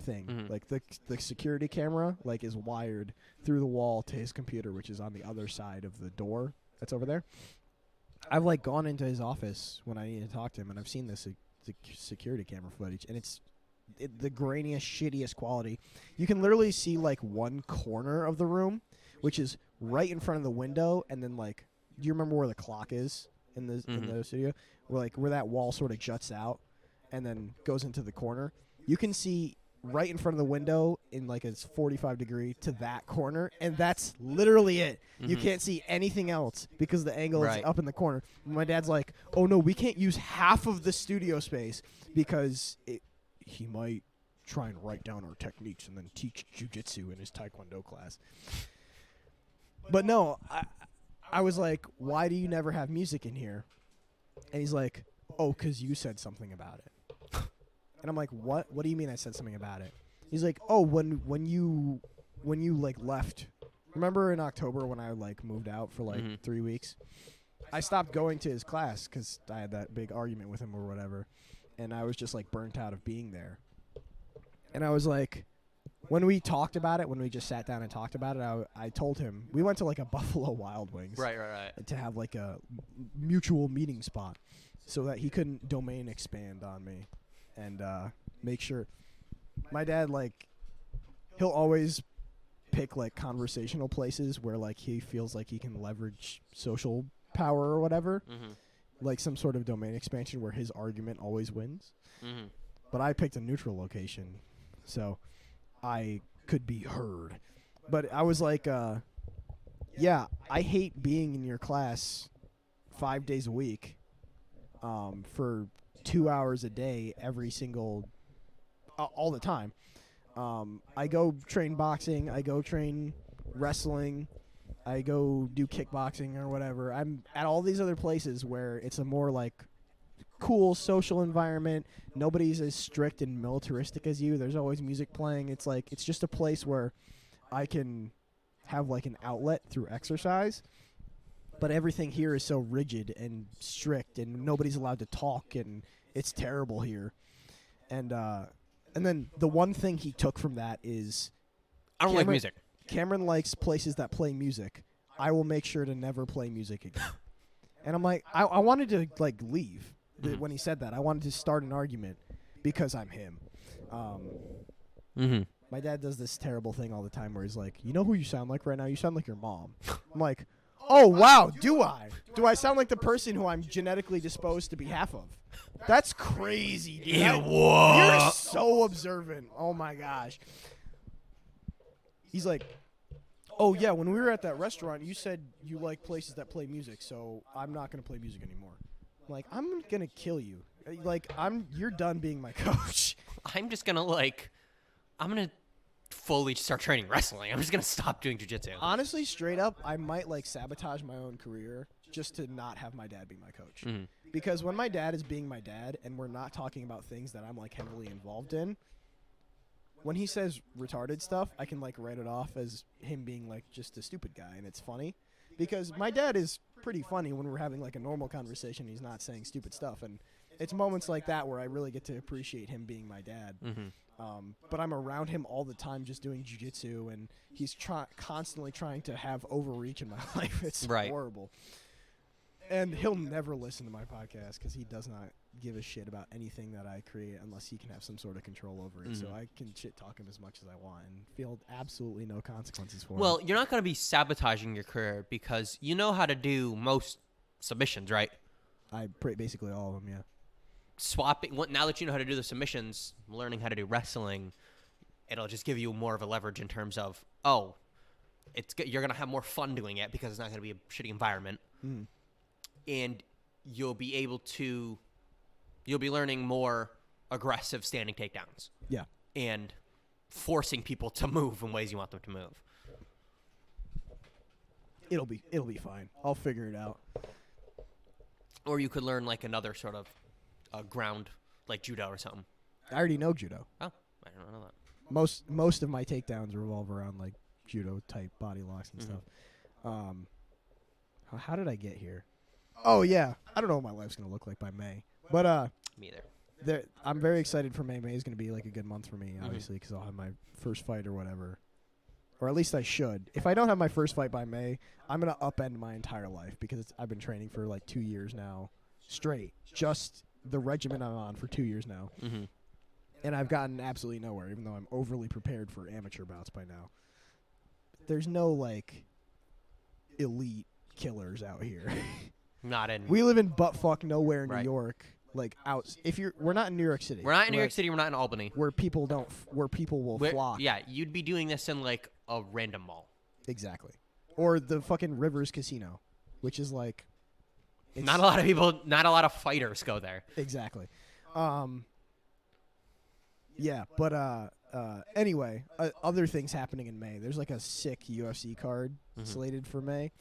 thing. Mhm. Like the the security camera like is wired through the wall to his computer, which is on the other side of the door that's over there. I've like gone into his office when I need to talk to him, and I've seen this sec- security camera footage, and it's it, the grainiest, shittiest quality. You can literally see like one corner of the room, which is right in front of the window, and then like, do you remember where the clock is in the in Mhm. the studio? Where like where that wall sort of juts out, and then goes into the corner. You can see right in front of the window in like a 45 degree to that corner, and that's literally it. You Mhm. can't see anything else because the angle Right. is up in the corner. My dad's like, "Oh no, we can't use half of the studio space because it, he might try and write down our techniques and then teach jujitsu in his taekwondo class." But no, I, I was like, "Why do you never have music in here?" And he's like, "Oh, cause you said something about it." And I'm like, "What? What do you mean I said something about it?" He's like, "Oh, when when you when you like left. Remember in October when I like moved out for like Mhm. 3 weeks? I stopped going to his class cuz I had that big argument with him or whatever, and I was just like burnt out of being there. And I was like when we talked about it, when we just sat down and talked about it, I, I told him we went to like a [LAUGHS] Buffalo Wild Wings Right, right, right. to have like a mutual meeting spot so that he couldn't domain expand on me and uh, make sure my dad like he'll always pick like conversational places where like he feels like he can leverage social power or whatever Mm-hmm. like some sort of domain expansion where his argument always wins Mm-hmm. but I picked a neutral location, so I could be heard. But I was like, uh, yeah, I hate being in your class five days a week, um, for two hours a day, every single, uh, all the time. Um, I go train boxing. I go train wrestling. I go do kickboxing or whatever. I'm at all these other places where it's a more like cool social environment. Nobody's as strict and militaristic as you. There's always music playing. It's like it's just a place where I can have like an outlet through exercise. But everything here is so rigid and strict and nobody's allowed to talk and it's terrible here. And uh and then the one thing he took from that is I don't like music. Cameron likes places that play music. I will make sure to never play music again. [LAUGHS] and I'm like, I, I wanted to like leave Mhm. when he said that. I wanted to start an argument because I'm him. Um, Mm-hmm. my dad does this terrible thing all the time where he's like, "You know who you sound like right now? You sound like your mom." [LAUGHS] I'm like, "Oh wow, do I? Do I sound like the person who I'm genetically disposed to be half of?" That's crazy, dude. That- you're so observant. Oh my gosh. He's like, "Oh yeah, when we were at that restaurant, you said you like places that play music, so I'm not gonna play music anymore." I'm like, I'm gonna kill you. Like, I'm you're done being my [LAUGHS] coach. I'm just gonna like, I'm gonna fully start training wrestling. [LAUGHS] I'm just gonna stop doing jujitsu. Honestly, straight up, I might like sabotage my own career just to not have my dad be my coach. Mhm. Because when my dad is being my dad and we're not talking about things that I'm like heavily involved in, when he says retarded stuff, I can like write it off as him being like just a stupid guy and it's funny. Because my dad is pretty funny when we're having like a normal conversation, he's not saying stupid stuff and it's moments like that where I really get to appreciate him being my dad. Mm-hmm. Um, but I'm around him all the time just doing jujitsu, and he's try- constantly trying to have overreach in my [LAUGHS] life. It's Right. horrible. And he'll never listen to my podcast because he does not give a shit about anything that I create unless he can have some sort of control over it. So Mhm. I can shit talk him as much as I want and feel absolutely no consequences for it. Well, it. you're not gonna be sabotaging your career because you know how to do most submissions, right? I basically all of them, yeah. Swapping. Now that you know how to do the submissions, learning how to do wrestling, it'll just give you more of a leverage in terms of oh, it's you're gonna have more fun doing it because it's not gonna be a shitty environment. Mm. and you'll be able to you'll be learning more aggressive standing takedowns Yeah. and forcing people to move in ways you want them to move. It'll be it'll be fine. I'll figure it out. Or you could learn like another sort of uh, ground like judo or something. I already know judo. Oh, I don't know that. most most of my takedowns revolve around like judo type body locks and Mhm. stuff. Um, how did I get here? Oh yeah, I don't know what my life's gonna look like by May, but uh, Me either. there, I'm very excited for May. May is gonna be like a good month for me, Mhm. obviously, because I'll have my first fight or whatever, or at least I should. If I don't have my first fight by May, I'm gonna upend my entire life because it's, I've been training for like two years now, straight, just the regimen I'm on for two years now Mm-hmm. and I've gotten absolutely nowhere, even though I'm overly prepared for amateur bouts by now. There's no like elite killers out here. [LAUGHS] Not in. we live in buttfuck nowhere in Right. New York. like out. If you're, we're not in New York City. We're not in New York like, City. We're not in Albany. Where people don't, f- where people will We're- flock. yeah, you'd be doing this in like a random mall. Exactly. Or the fucking Rivers Casino, which is like. It's- Not a lot of people. Not a lot of fighters go there. Exactly. Um. Yeah, but uh, uh. Anyway, uh, other things happening in May. There's like a sick UFC card Mhm. slated for May.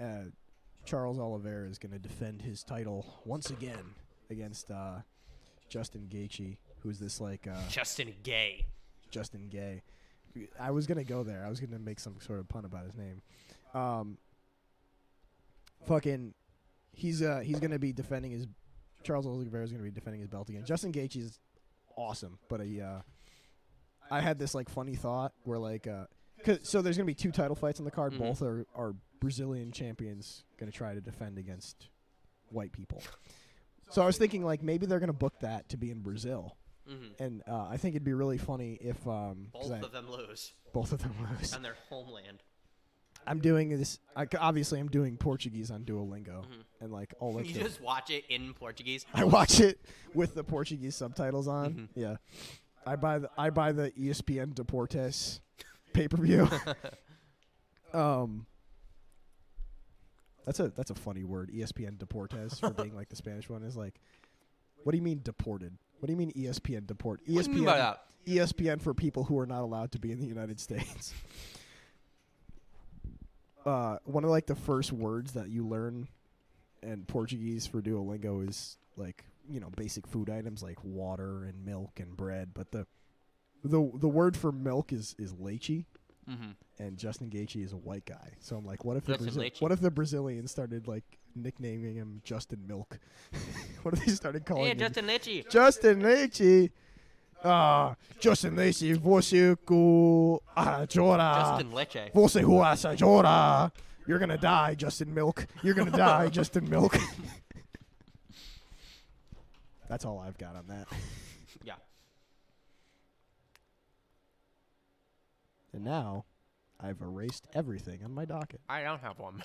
Uh, Charles Oliveira is going to defend his title once again against uh, Justin Gaethje, who's this like uh, Justin Gay. Justin Gay. I was gonna go there. I was gonna make some sort of pun about his name. Um, fucking, he's uh he's gonna be defending his Charles Oliveira is gonna be defending his belt again. Justin Gaethje is awesome, but he, uh, I had this like funny thought where like uh, cause, so there's gonna be two title fights on the card. Mhm. Both are are Brazilian champions gonna try to defend against white people. So I was thinking like maybe they're gonna book that to be in Brazil. hmm And uh, I think it'd be really funny if um, Both I- of them lose both of them lose. on their homeland. I'm doing this. I, obviously, I'm doing Portuguese on Duolingo, Mhm. and like all like [LAUGHS] you the, just watch it in Portuguese. I watch it with the Portuguese subtitles on. Mhm. Yeah, I buy the I buy the ESPN Deportes pay per view. [LAUGHS] um, that's a that's a funny word. ESPN Deportes for being like the Spanish one is like, what do you mean deported? What do you mean ESPN deport? What do you mean by ESPN that? ESPN for people who are not allowed to be in the United States. Uh, one of like the first words that you learn in Portuguese for Duolingo is like you know basic food items like water and milk and bread, but the the the word for milk is is leite, Mm-hmm. and Justin Gaethje is a white guy. So I'm like, what if the Justin Leite. what if the Brazilians started like nicknaming him Justin Milk? [LAUGHS] what if they started calling Hey, him Justin Litchi. Justin Leite. Ah, Justin Leite, você com a Jora. Justin Leche. Você com a Jora. You're gonna die, Justin Milk. You're gonna die, [LAUGHS] Justin Milk. [LAUGHS] That's all I've got on that. Yeah. And now, I've erased everything on my docket. I don't have one.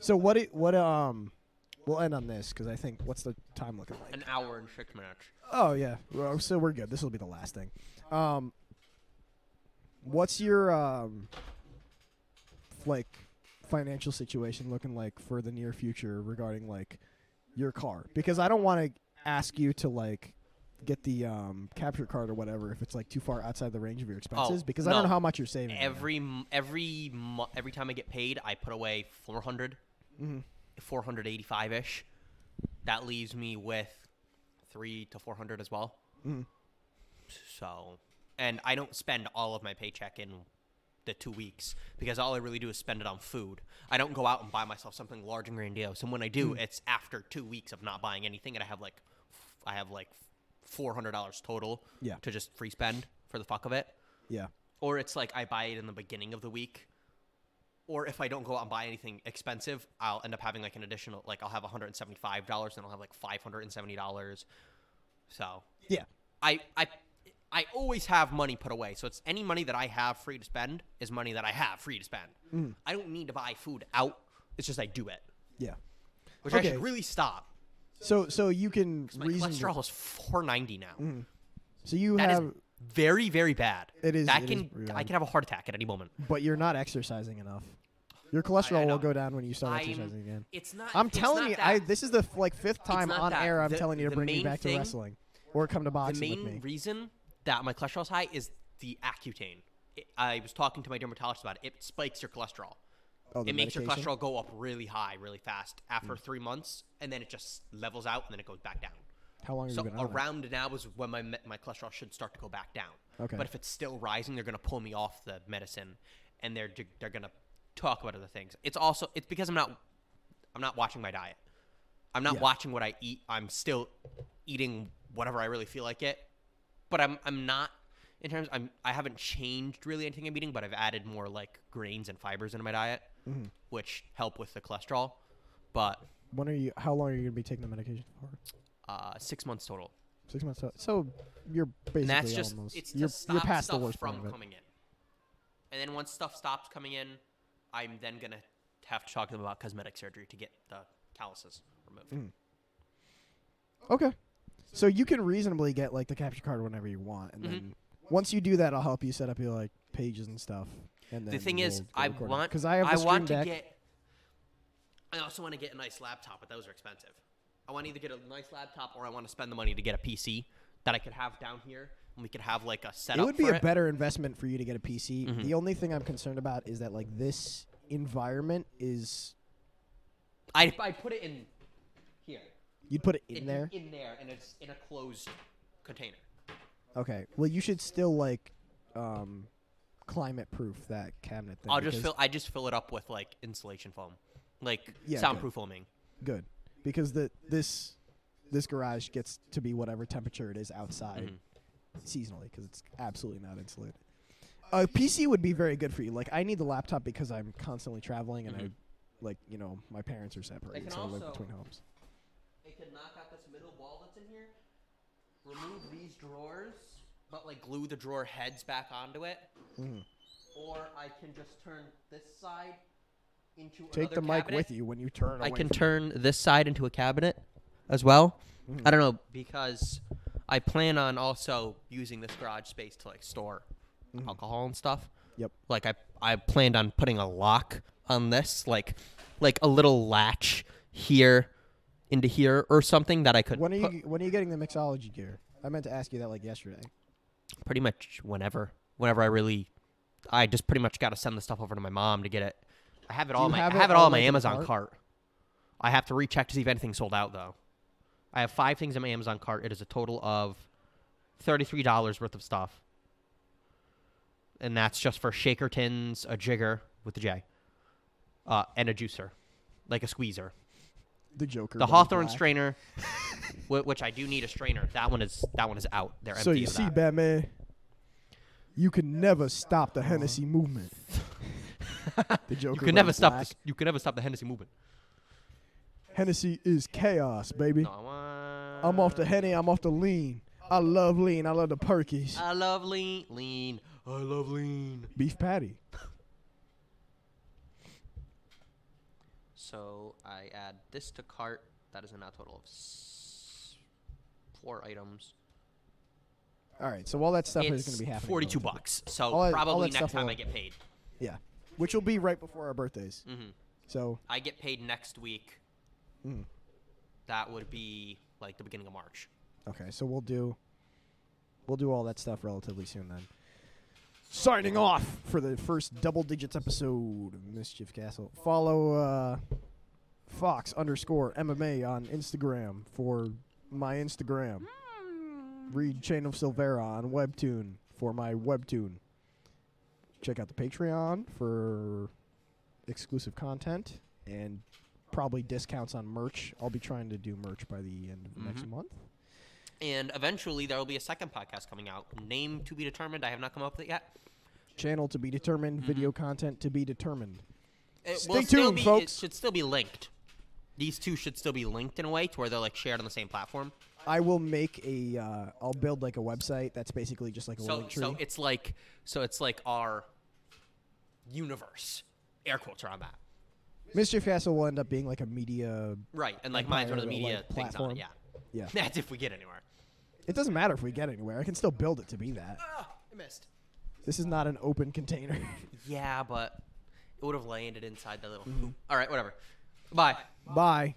So what? It, what? Um, we'll end on this because I think what's the time looking like? An hour and six minutes. Oh yeah, well, so we're good. This will be the last thing. Um, what's your um, like financial situation looking like for the near future regarding like your car? Because I don't want to ask you to like get the um capture card or whatever if it's like too far outside the range of your expenses Oh, because I don't know how much you're saving. right. Every m- every every time I get paid, I put away 400, Mhm. 485 ish. That leaves me with three to 400 as well. Mhm. So, and I don't spend all of my paycheck in the two weeks because all I really do is spend it on food. I don't go out and buy myself something large and grandiose. And when I do, it's after two weeks of not buying anything, and I have like, I have like four hundred dollars total Yeah. to just free spend for the fuck of it. Yeah. Or it's like I buy it in the beginning of the week. Or if I don't go out and buy anything expensive, I'll end up having like an additional like I'll have $175 and I'll have like $570. So, Yeah. I I I always have money put away. So it's any money that I have free to spend is money that I have free to spend. Mm. I don't need to buy food out. It's just I do it, Yeah. which I Okay. should really stop. So so you can My reason. cholesterol is 490 now. So you That have, very very bad. It is- That it is can pretty I can have a heart attack at any moment. but you're not exercising enough. [SIGHS] Your cholesterol will go down when you start I'm- exercising again. It's not. I'm it's telling not you, that. I this is the like fifth time on that. air I'm The- telling you to bring me back thing- to wrestling or come to the boxing main with me. reason that my cholesterol's high is the Accutane. It, I was talking to my dermatologist about it. It spikes your cholesterol. oh, the it makes your cholesterol go up really high, really fast after hmm. three months, and then it just levels out, and then it goes back down. How long have So you been on around now is when my my cholesterol should start to go back down. Okay. But if it's still rising, they're gonna pull me off the medicine, and they're they're gonna talk about other things. It's also it's because I'm not I'm not watching my diet. I'm not Yeah. watching what I eat. I'm still eating whatever I really feel like it. But I'm I'm not in terms I'm I haven't changed really anything I'm eating, but I've added more like grains and fibers into my diet, Mm-hmm. which help with the cholesterol. But When are you? How long are you gonna be taking the medication for? Uh, six months total. Six months. Total. so you're basically and that's just almost. it's you're, you're past stuff the worst from point of it. coming in. And then once stuff stops coming in, I'm then gonna have to talk to them about cosmetic surgery to get the calluses removed. Mm. Okay. So you can reasonably get like the capture card whenever you want, and Mhm. then once you do that, I'll help you set up your like pages and stuff. And then The thing is, I want because I have I want Deck. to get. I also want to get a nice laptop, but those are expensive. I want to either get a nice laptop or I want to spend the money to get a PC that I could have down here, and we could have like a setup. it would be a better investment for you to get a PC. Mhm. The only thing I'm concerned about is that like this environment is I I put it in here. you'd put it in in there. In there, and it's in a closed container. Okay. Well, you should still like um climate proof that cabinet thing. I'll just fill. I just fill it up with like insulation foam, like Yeah, soundproof foaming. good because the this this garage gets to be whatever temperature it is outside Mhm. seasonally because it's absolutely not insulated. A PC would be very good for you. Like I need the laptop because I'm constantly traveling and I Mhm. like you know my parents are separated, so I live between homes. It could knock out this middle wall that's in here, remove these drawers, but like glue the drawer heads back onto it, Mhm. or I can just turn this side into Take the mic cabinet. with you when you turn. I can turn this side into a cabinet as well. Mhm. I don't know because I plan on also using this garage space to like store Mhm. alcohol and stuff. Yep. Like I I planned on putting a lock on this, like like a little latch here into here or something that I could When are put you when are you getting the mixology gear? I meant to ask you that like yesterday. pretty much whenever whenever I really I just pretty much got to send the stuff over to my mom to get it. I have it all my have I have it all in my like, in a Amazon cart? cart. I have to recheck to see if anything's sold out though. I have five things in my Amazon cart. It is a total of thirty-three dollars worth of stuff, and that's just for shaker tins, a jigger with the J, uh, and a juicer, like a squeezer. The Joker. The Hawthorne black. strainer, [LAUGHS] which I do need a strainer. That one is that one is out. They're empty. So you see, that. Batman, you can never stop the Hennessy movement. [LAUGHS] the Joker. You can never stop black. this. You can never stop the Hennessy movement. Hennessy is chaos, baby. No, I want- I'm off the henny. I'm off the lean. I love lean. I love the perkies. I love lean, lean. I love lean. Beef patty. So I add this to cart. That is a now total of s- four items. All right. So all that stuff is going to be happening. forty-two bucks. So All that- all probably that next time will- I get paid. Yeah, which will be right before our birthdays. hmm So I get paid next week. Mm. That would be like the beginning of March. okay. So we'll do. We'll do all that stuff relatively soon then. Signing off for the first double digits episode of Mischief Castle. Follow uh, Fox underscore MMA on Instagram for my Instagram. Read Chain of Silvera on Webtoon for my Webtoon. Check out the Patreon for exclusive content and probably discounts on merch. I'll be trying to do merch by the end of next Mhm. month. And eventually there will be a second podcast coming out. Name to be determined. I have not come up with it yet. Channel to be determined, video content to be determined. It Stay will still tuned, be, folks. It should still be linked. These two should still be linked in a way to where they're like shared on the same platform. I will make a. Uh, I'll build like a website that's basically just like a So link tree. so it's like so it's like our universe. Air quotes around that. Mischief Castle will end up being like a media. Right. And like mine's one of the media like, things on it, yeah. Yeah, [LAUGHS] That's if we get anywhere. it doesn't matter if we get anywhere. I can still build it to be that. Ah, I missed. This is not an open container. [LAUGHS] Yeah, but it would have landed inside the little hoop. All right, whatever. Bye. Bye.